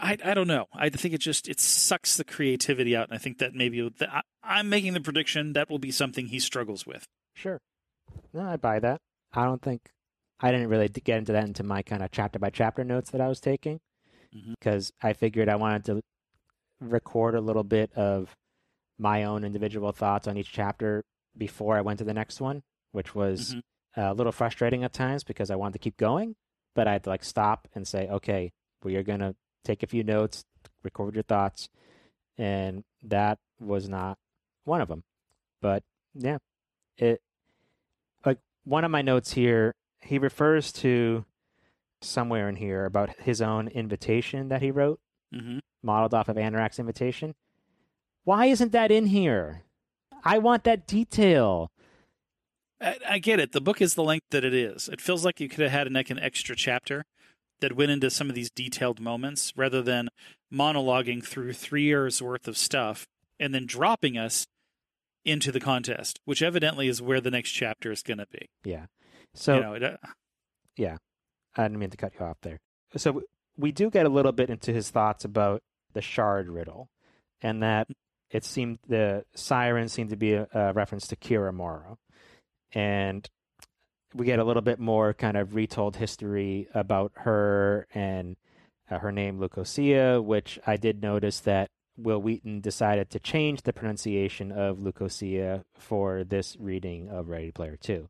I I don't know. I think it just it sucks the creativity out, and I think that maybe the, I, I'm making the prediction that will be something he struggles with. Sure. No, I buy that. I don't think I didn't really get into that into my kind of chapter by chapter notes that I was taking Mhm. because I figured I wanted to record a little bit of my own individual thoughts on each chapter before I went to the next one, which was Mhm. a little frustrating at times because I wanted to keep going, but I had to like stop and say, okay, we are going to take a few notes, record your thoughts, and that was not one of them. But yeah, it like one of my notes here. He refers to somewhere in here about his own invitation that he wrote, hmm modeled off of Anorak's invitation. Why isn't that in here? I want that detail. I, I get it. The book is the length that it is. It feels like you could have had like an extra chapter that went into some of these detailed moments rather than monologuing through three years worth of stuff and then dropping us into the contest, which evidently is where the next chapter is going to be. Yeah. So you know, it, uh, I didn't mean to cut you off there. So we do get a little bit into his thoughts about the shard riddle, and that it seemed the siren seemed to be a, a reference to Kira Morrow, and we get a little bit more kind of retold history about her and uh, her name Leucosia, which I did notice that Wil Wheaton decided to change the pronunciation of Leucosia for this reading of Ready Player Two.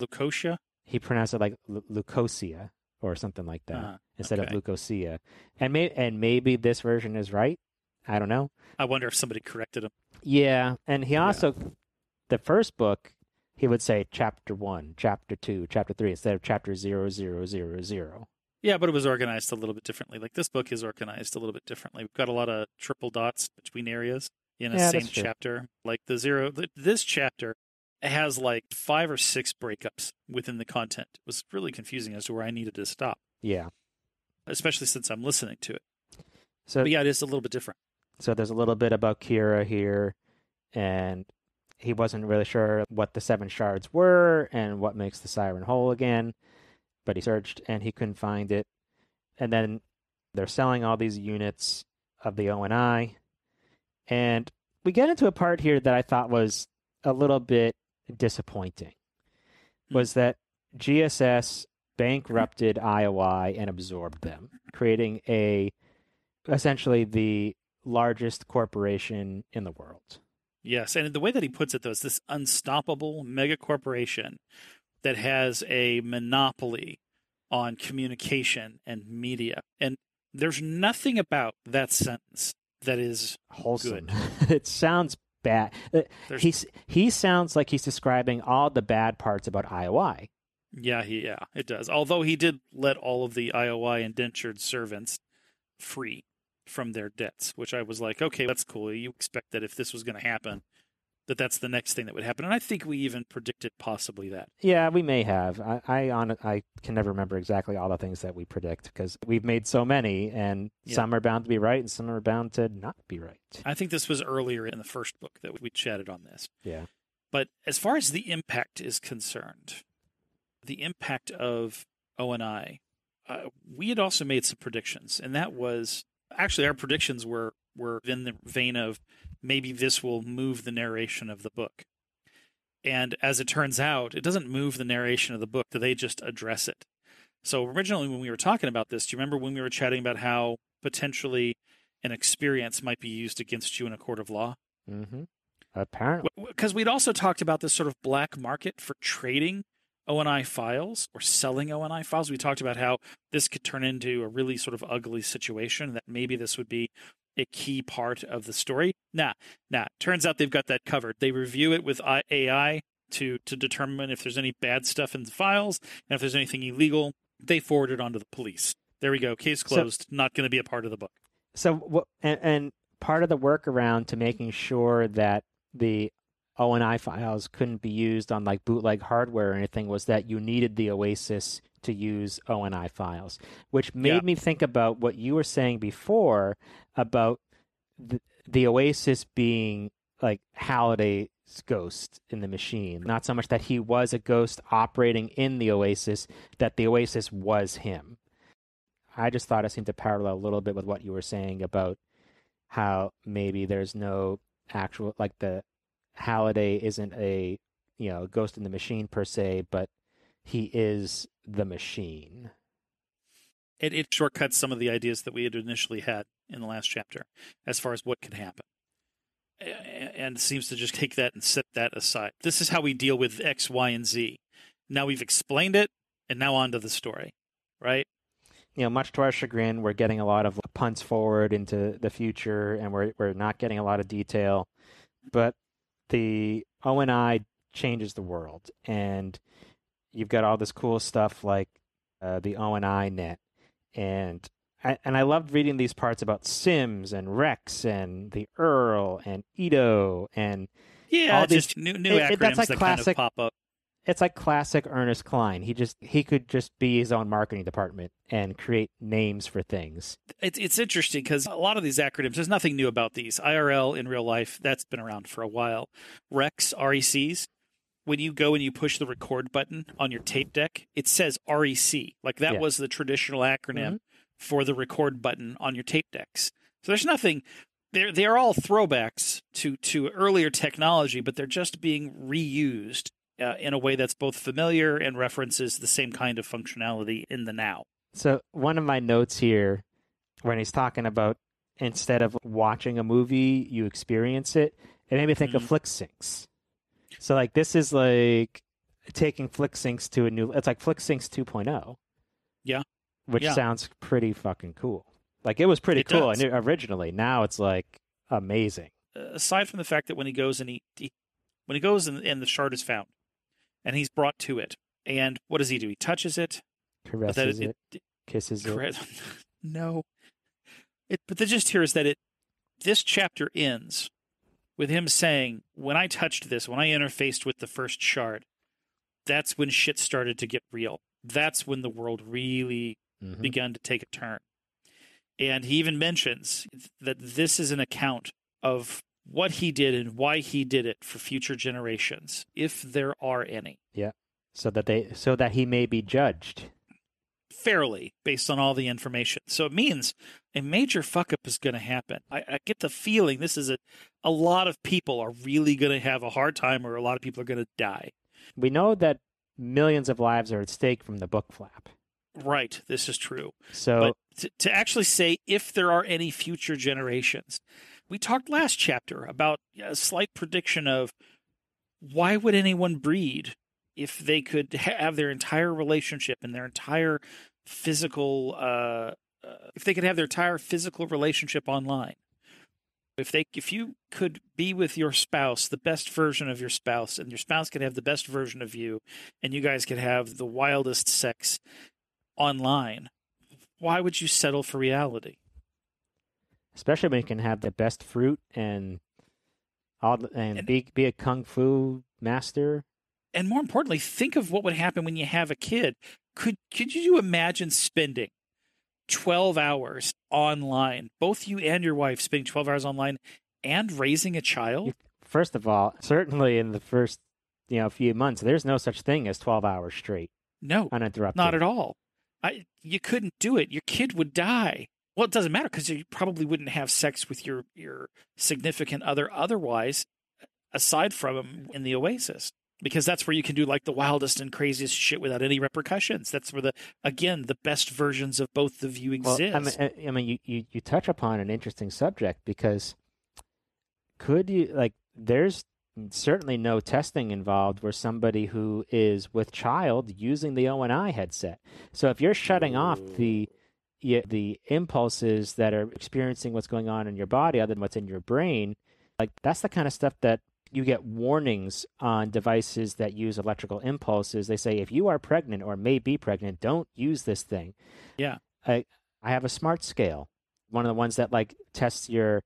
Leucosia. He pronounced it like Leucosia or something like that Uh, instead okay. of Leucosia. And may and maybe this version is right. I don't know. I wonder if somebody corrected him. Yeah, and he Yeah. also the first book he would say chapter one, chapter two, chapter three instead of chapter zero zero zero zero. Yeah, but it was organized a little bit differently. Like this book is organized a little bit differently. We've got a lot of triple dots between areas in a Yeah, same chapter. Like the zero, th- this chapter has like five or six breakups within the content. It was really confusing as to where I needed to stop, Yeah. especially since I'm listening to it. So But yeah, it is a little bit different. so there's a little bit about Kira here, and he wasn't really sure what the seven shards were and what makes the siren whole again. But he searched and he couldn't find it. And then they're selling all these units of the O and I, and we get into a part here that I thought was a little bit disappointing. Hmm. Was that GSS bankrupted IOI and absorbed them, creating a essentially the largest corporation in the world. Yes, and the way that he puts it though is this unstoppable mega corporation that has a monopoly on communication and media. And there's nothing about that sentence that is Wholesome. (laughs) it sounds bad. Uh, there's He's he sounds like he's describing all the bad parts about IOI. yeah, he, yeah, it does. Although he did let all of the IOI indentured servants free from their debts, which I was like, okay, that's cool. You expect that if this was going to happen, that that's the next thing that would happen. And I think we even predicted possibly that. Yeah, we may have. I I, on, I can never remember exactly all the things that we predict because we've made so many, and Yeah. some are bound to be right, and some are bound to not be right. I think this was earlier in the first book that we chatted on this. Yeah. But as far as the impact is concerned, the impact of O and I, uh, we had also made some predictions, and that was actually our predictions were were in the vein of maybe this will move the narration of the book. And as it turns out, it doesn't move the narration of the book; they just address it. So originally, when we were talking about this, do you remember when we were chatting about how potentially an experience might be used against you in a court of law? Mm-hmm. Apparently, because we'd also talked about this sort of black market for trading ONI files or selling ONI files. We talked about how this could turn into a really sort of ugly situation. That maybe this would be a key part of the story. Nah, nah. Turns out they've got that covered. They review it with AI to to determine if there's any bad stuff in the files and if there's anything illegal. They forward it on to the police. There we go. Case So- closed. Not going to be a part of the book. so what? And, and part of the workaround to making sure that the ONI files couldn't be used on like bootleg hardware or anything was that you needed the Oasis to use ONI files, which made Yeah. me think about what you were saying before about the, the Oasis being like Halliday's ghost in the machine. Not so much that he was a ghost operating in the Oasis, that the Oasis was him. I just thought it seemed to parallel a little bit with what you were saying about how maybe there's no actual like the Halliday isn't a you know ghost in the machine per se, but he is the machine. it, it shortcuts some of the ideas that we had initially had in the last chapter as far as what could happen and seems to just take that and set that aside this is how we deal with x y and z now we've explained it and now on to the story right you know, much to our chagrin, we're getting a lot of punts forward into the future, and we're we're not getting a lot of detail. But the ONI changes the world, and you've got all this cool stuff like uh, the net, and I, net, and I loved reading these parts about Sims and Rex and the Earl and Ito and Yeah, all these- just new new it- acronyms that's like that kind classic- of pop up. it's like classic Ernest Cline. He just he could just be his own marketing department and create names for things. It's it's interesting because a lot of these acronyms, there's nothing new about these. IRL in real life, that's been around for a while. Rex, RECs, when you go and you push the record button on your tape deck, it says REC. Like that Yeah. was the traditional acronym for the record button on your tape decks. So there's nothing. They're they're all throwbacks to to earlier technology, but they're just being reused uh, in a way that's both familiar and references the same kind of functionality in the now. So one of my notes here, when he's talking about instead of watching a movie, you experience it, it made me think of Mhm. FlickSyncs. So like this is like taking FlickSyncs to a new. It's like FlickSyncs 2.0. Yeah. Which Yeah. sounds pretty fucking cool. Like it was pretty It cool does. originally. Now it's like amazing. Uh, aside from the fact that when he goes and he, he when he goes and, and the shard is found and he's brought to it and what does he do he touches it Caresses that it, kisses it. (laughs) no it but the gist here is that it this chapter ends with him saying when i touched this when i interfaced with the first shard that's when shit started to get real that's when the world really Mhm. begun to take a turn. And he even mentions that this is an account of what he did and why he did it for future generations, if there are any. Yeah. So that they so that he may be judged. Fairly, based on all the information. So it means a major fuck up is going to happen. I, I get the feeling this is a, a lot of people are really going to have a hard time, or a lot of people are going to die. We know that millions of lives are at stake from the book flap. Right, this is true. So but to, to actually say if there are any future generations we talked last chapter about a slight prediction of why would anyone breed if they could have their entire relationship and their entire physical uh, uh, if they could have their entire physical relationship online if they if you could be with your spouse the best version of your spouse and your spouse could have the best version of you and you guys could have the wildest sex online why would you settle for reality? especially when you can have the best fruit and all the, and, And- be be a kung fu master. And more importantly, think of what would happen when you have a kid. Could could you imagine spending 12 hours online, both you and your wife spending 12 hours online and raising a child? First of all, certainly in the first you know few months, there's no such thing as twelve hours straight No, uninterrupted. not at all. I you couldn't do it. Your kid would die. Well, it doesn't matter because you probably wouldn't have sex with your your significant other otherwise, aside from him in the Oasis, because that's where you can do like the wildest and craziest shit without any repercussions. That's where the again the best versions of both of you Well, exist. I mean, I mean, you, you you touch upon an interesting subject because could you like there's certainly no testing involved where somebody who is with child using the ONI headset. So if you're shutting off the the impulses that are experiencing what's going on in your body other than what's in your brain, like that's the kind of stuff that you get warnings on devices that use electrical impulses. They say if you are pregnant or may be pregnant, don't use this thing. Yeah. I I have a smart scale. One of the ones that like tests your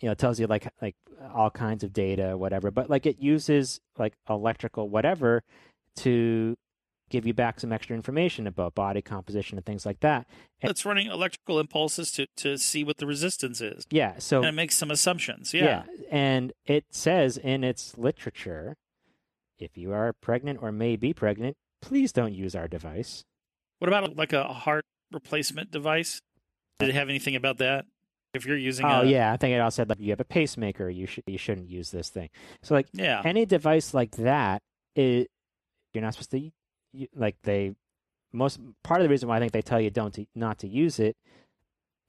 you know, tells you like like all kinds of data, whatever. But like it uses like electrical whatever to give you back some extra information about body composition and things like that. it's running electrical impulses to to see what the resistance is, Yeah. So and it makes some assumptions. Yeah. And it says in its literature, if you are pregnant or may be pregnant, please don't use our device. What about like a heart replacement device? Did it have anything about that? If you're using, Oh a, yeah, I think it also said like you have a pacemaker, you should you shouldn't use this thing. So like yeah, any device like that, it, you're not supposed to like they most part of the reason why I think they tell you don't to, not to use it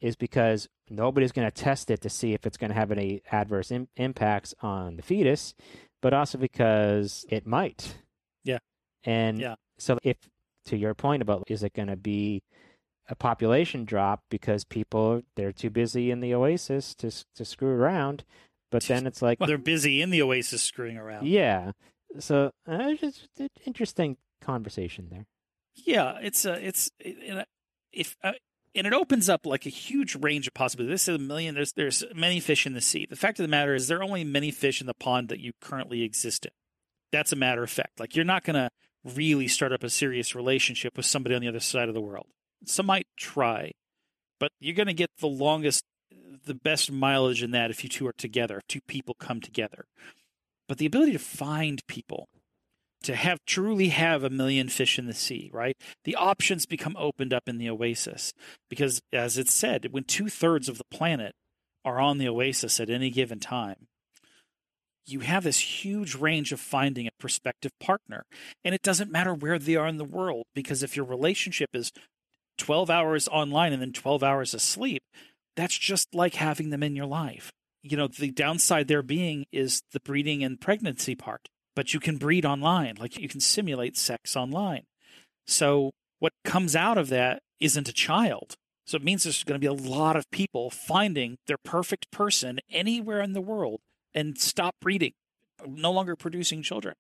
is because nobody's going to test it to see if it's going to have any adverse Im- impacts on the fetus, but also because it might. Yeah. And Yeah. so if to your point about is it going to be a population drop because people they're too busy in the oasis to to screw around. But then it's like, Well, they're busy in the oasis screwing around. yeah. So uh, it's just interesting conversation there. Yeah, it's a it's it, if uh, and it opens up like a huge range of possibilities. This is a million. There's there's many fish in the sea. The fact of the matter is there are only many fish in the pond that you currently exist in. That's a matter of fact. Like you're not to really start up a serious relationship with somebody on the other side of the world. Some might try, but you're to get the longest, the best mileage in that if you two are together, if two people come together. But the ability to find people to have truly have a million fish in the sea, right? The options become opened up in the oasis because, as it's said, when two thirds of the planet are on the oasis at any given time, you have this huge range of finding a prospective partner. And it doesn't matter where they are in the world because if your relationship is 12 hours online and then 12 hours asleep, that's just like having them in your life. You know, the downside there being is the breeding and pregnancy part but you can breed online. Like you can simulate sex online. So what comes out of that isn't a child. So it means there's going to be a lot of people finding their perfect person anywhere in the world and stop breeding, no longer producing children,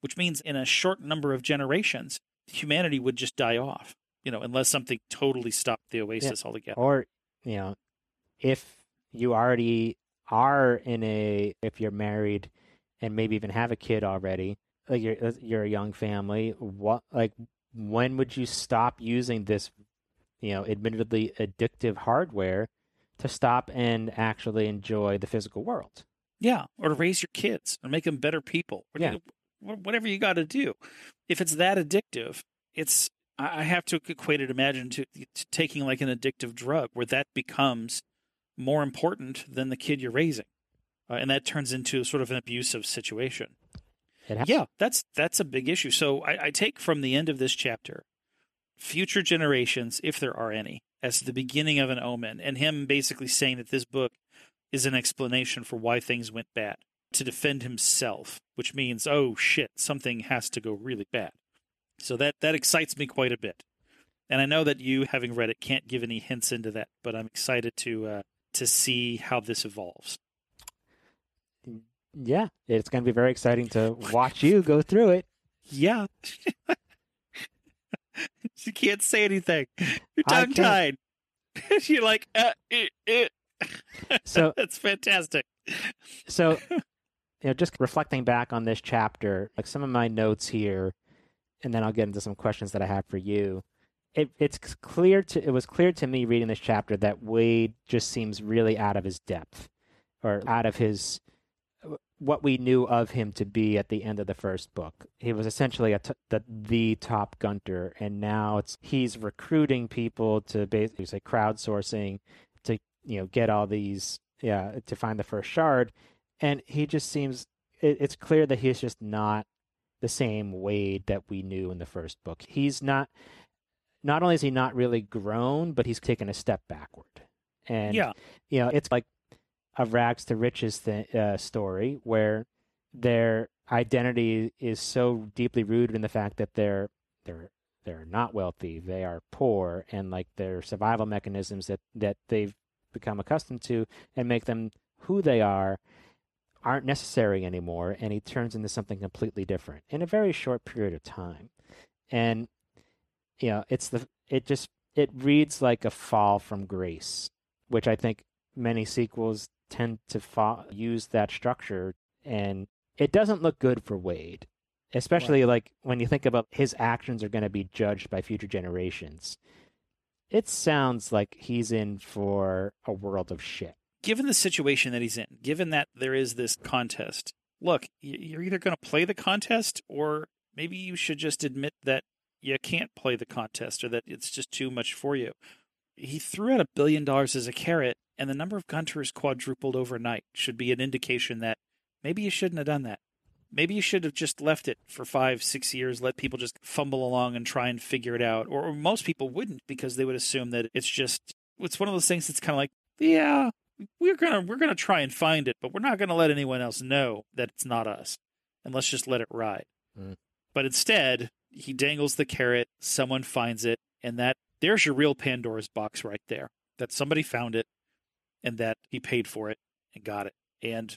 which means in a short number of generations, humanity would just die off, you know, unless something totally stopped the oasis yeah. altogether. Or, you know, if you already are in a, if you're married, and maybe even have a kid already, like you're uh, you're a young family, what like when would you stop using this, you know, admittedly addictive hardware to stop and actually enjoy the physical world? Yeah, or to raise your kids or make them better people. Yeah. whatever you got to do. If it's that addictive, it's I have to equate it, imagine, to, to taking like an addictive drug where that becomes more important than the kid you're raising uh, and that turns into sort of an abusive situation. Yeah, that's that's a big issue. So I, I take from the end of this chapter, future generations, if there are any, as the beginning of an omen, and him basically saying that this book is an explanation for why things went bad to defend himself, which means, oh shit, something has to go really bad. So that that excites me quite a bit, and I know that you, having read it, can't give any hints into that, but I'm excited to uh, to see how this evolves yeah, it's going to be very exciting to watch you go through it. Yeah. (laughs) she can't say anything. You're tongue tied. (laughs) You're like, uh, eh, eh. (laughs) so that's fantastic. So, you know, just reflecting back on this chapter, like some of my notes here, and then I'll get into some questions that I have for you. It, it's clear to it was clear to me reading this chapter that Wade just seems really out of his depth, or out of his what we knew of him to be at the end of the first book. He was essentially a t- the, the top gunter, and now it's he's recruiting people to basically say crowdsourcing to you know get all these yeah to find the first shard, and he just seems it, it's clear that he's just not the same Wade that we knew in the first book. He's not. Not only is he not really grown, but he's taken a step backward. And yeah. you know, it's like a rags to riches th- uh, story where their identity is so deeply rooted in the fact that they're they're they're not wealthy, they are poor, and like their survival mechanisms that that they've become accustomed to and make them who they are aren't necessary anymore and he turns into something completely different in a very short period of time. And you know it's the it just it reads like a fall from grace which i think many sequels tend to fo- use that structure, and it doesn't look good for Wade, especially right. like when you think about his actions are going to be judged by future generations. It sounds like he's in for a world of shit. Given the situation that he's in, given that there is this contest, look, you're either going to play the contest or maybe you should just admit that you can't play the contest or that it's just too much for you. He threw out a billion dollars as a carrot and the number of gunters quadrupled overnight should be an indication that maybe you shouldn't have done that. Maybe you should have just left it for five, six years, let people just fumble along and try and figure it out. Or, or most people wouldn't because they would assume that it's just it's one of those things that's kind of like, yeah, we're gonna we're gonna try and find it, but we're not gonna let anyone else know that it's not us, and let's just let it ride. Mm. But instead, he dangles the carrot, someone finds it, and that there's your real Pandora's box right there. That somebody found it and that he paid for it and got it. And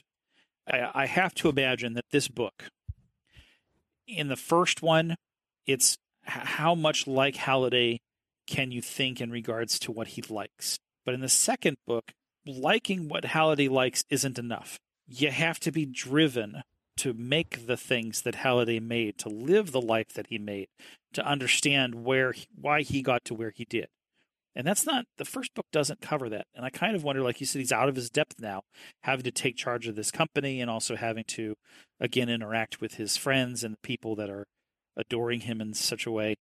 I, I have to imagine that this book, in the first one, it's how much like Halliday can you think in regards to what he likes. But in the second book, liking what Halliday likes isn't enough. You have to be driven to make the things that Halliday made, to live the life that he made, to understand where why he got to where he did. And that's not the first book doesn't cover that. And I kind of wonder, like you said, he's out of his depth now, having to take charge of this company and also having to again interact with his friends and the people that are adoring him in such a way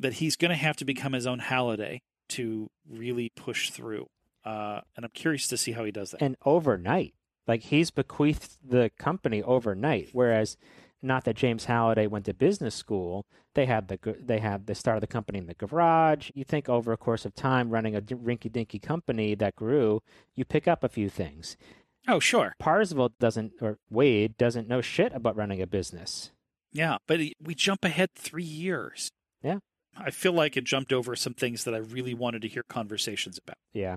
that he's going to have to become his own Halliday to really push through. Uh, and I'm curious to see how he does that. And overnight, like he's bequeathed the company overnight, whereas not that James Halliday went to business school. They had the they had the start of the company in the garage. You think over a course of time, running a rinky-dinky company that grew, you pick up a few things. Oh, sure. Parzival doesn't, or Wade doesn't know shit about running a business. Yeah, but we jump ahead three years. Yeah. I feel like it jumped over some things that I really wanted to hear conversations about. Yeah.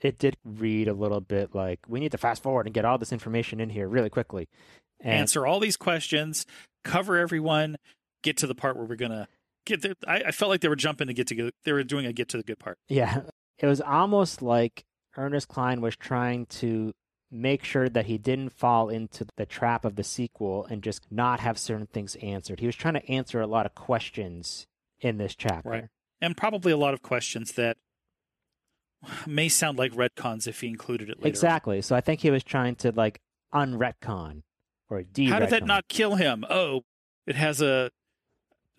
It did read a little bit like we need to fast forward and get all this information in here really quickly. And Answer all these questions, cover everyone, get to the part where we're going to get there. I, I, felt like they were jumping to get to good. They were doing a get to the good part. Yeah. It was almost like Ernest Cline was trying to make sure that he didn't fall into the trap of the sequel and just not have certain things answered. He was trying to answer a lot of questions in this chapter. Right. And probably a lot of questions that may sound like retcons if he included it later. Exactly. So I think he was trying to like unretcon or de How did that not kill him? Oh, it has a,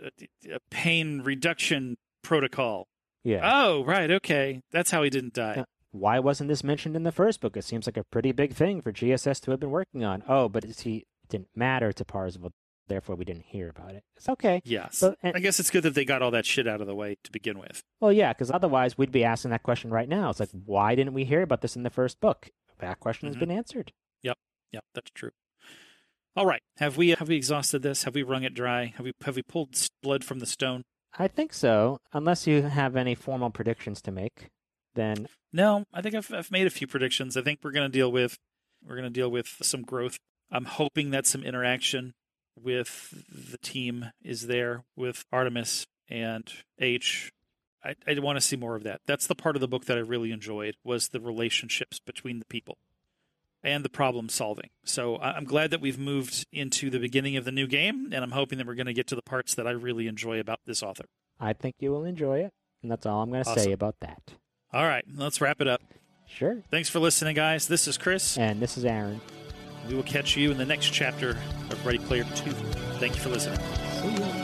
a, a pain reduction protocol. Yeah. Oh, right. Okay. That's how he didn't die. why wasn't this mentioned in the first book? It seems like a pretty big thing for GSS to have been working on. Oh, but he it didn't matter to Parzival therefore we didn't hear about it. It's okay. Yes. But, and, I guess it's good that they got all that shit out of the way to begin with. Well, yeah, because otherwise we'd be asking that question right now. It's like, why didn't we hear about this in the first book? That question mm-hmm. has been answered. Yep. Yep. That's true. All right. Have we have we exhausted this? Have we wrung it dry? Have we have we pulled blood from the stone? I think so. Unless you have any formal predictions to make, then no. I think I've I've made a few predictions. I think we're going to deal with we're going to deal with some growth. I'm hoping that some interaction with the team is there with Artemis and H. I, I want to see more of that. That's the part of the book that I really enjoyed was the relationships between the people and the problem solving. So I'm glad that we've moved into the beginning of the new game, and I'm hoping that we're going to get to the parts that I really enjoy about this author. I think you will enjoy it, and that's all I'm going to awesome. say about that. All right, let's wrap it up. Sure. Thanks for listening, guys. This is Chris. And this is Aaron. We will catch you in the next chapter of Ready Player 2. Thank you for listening.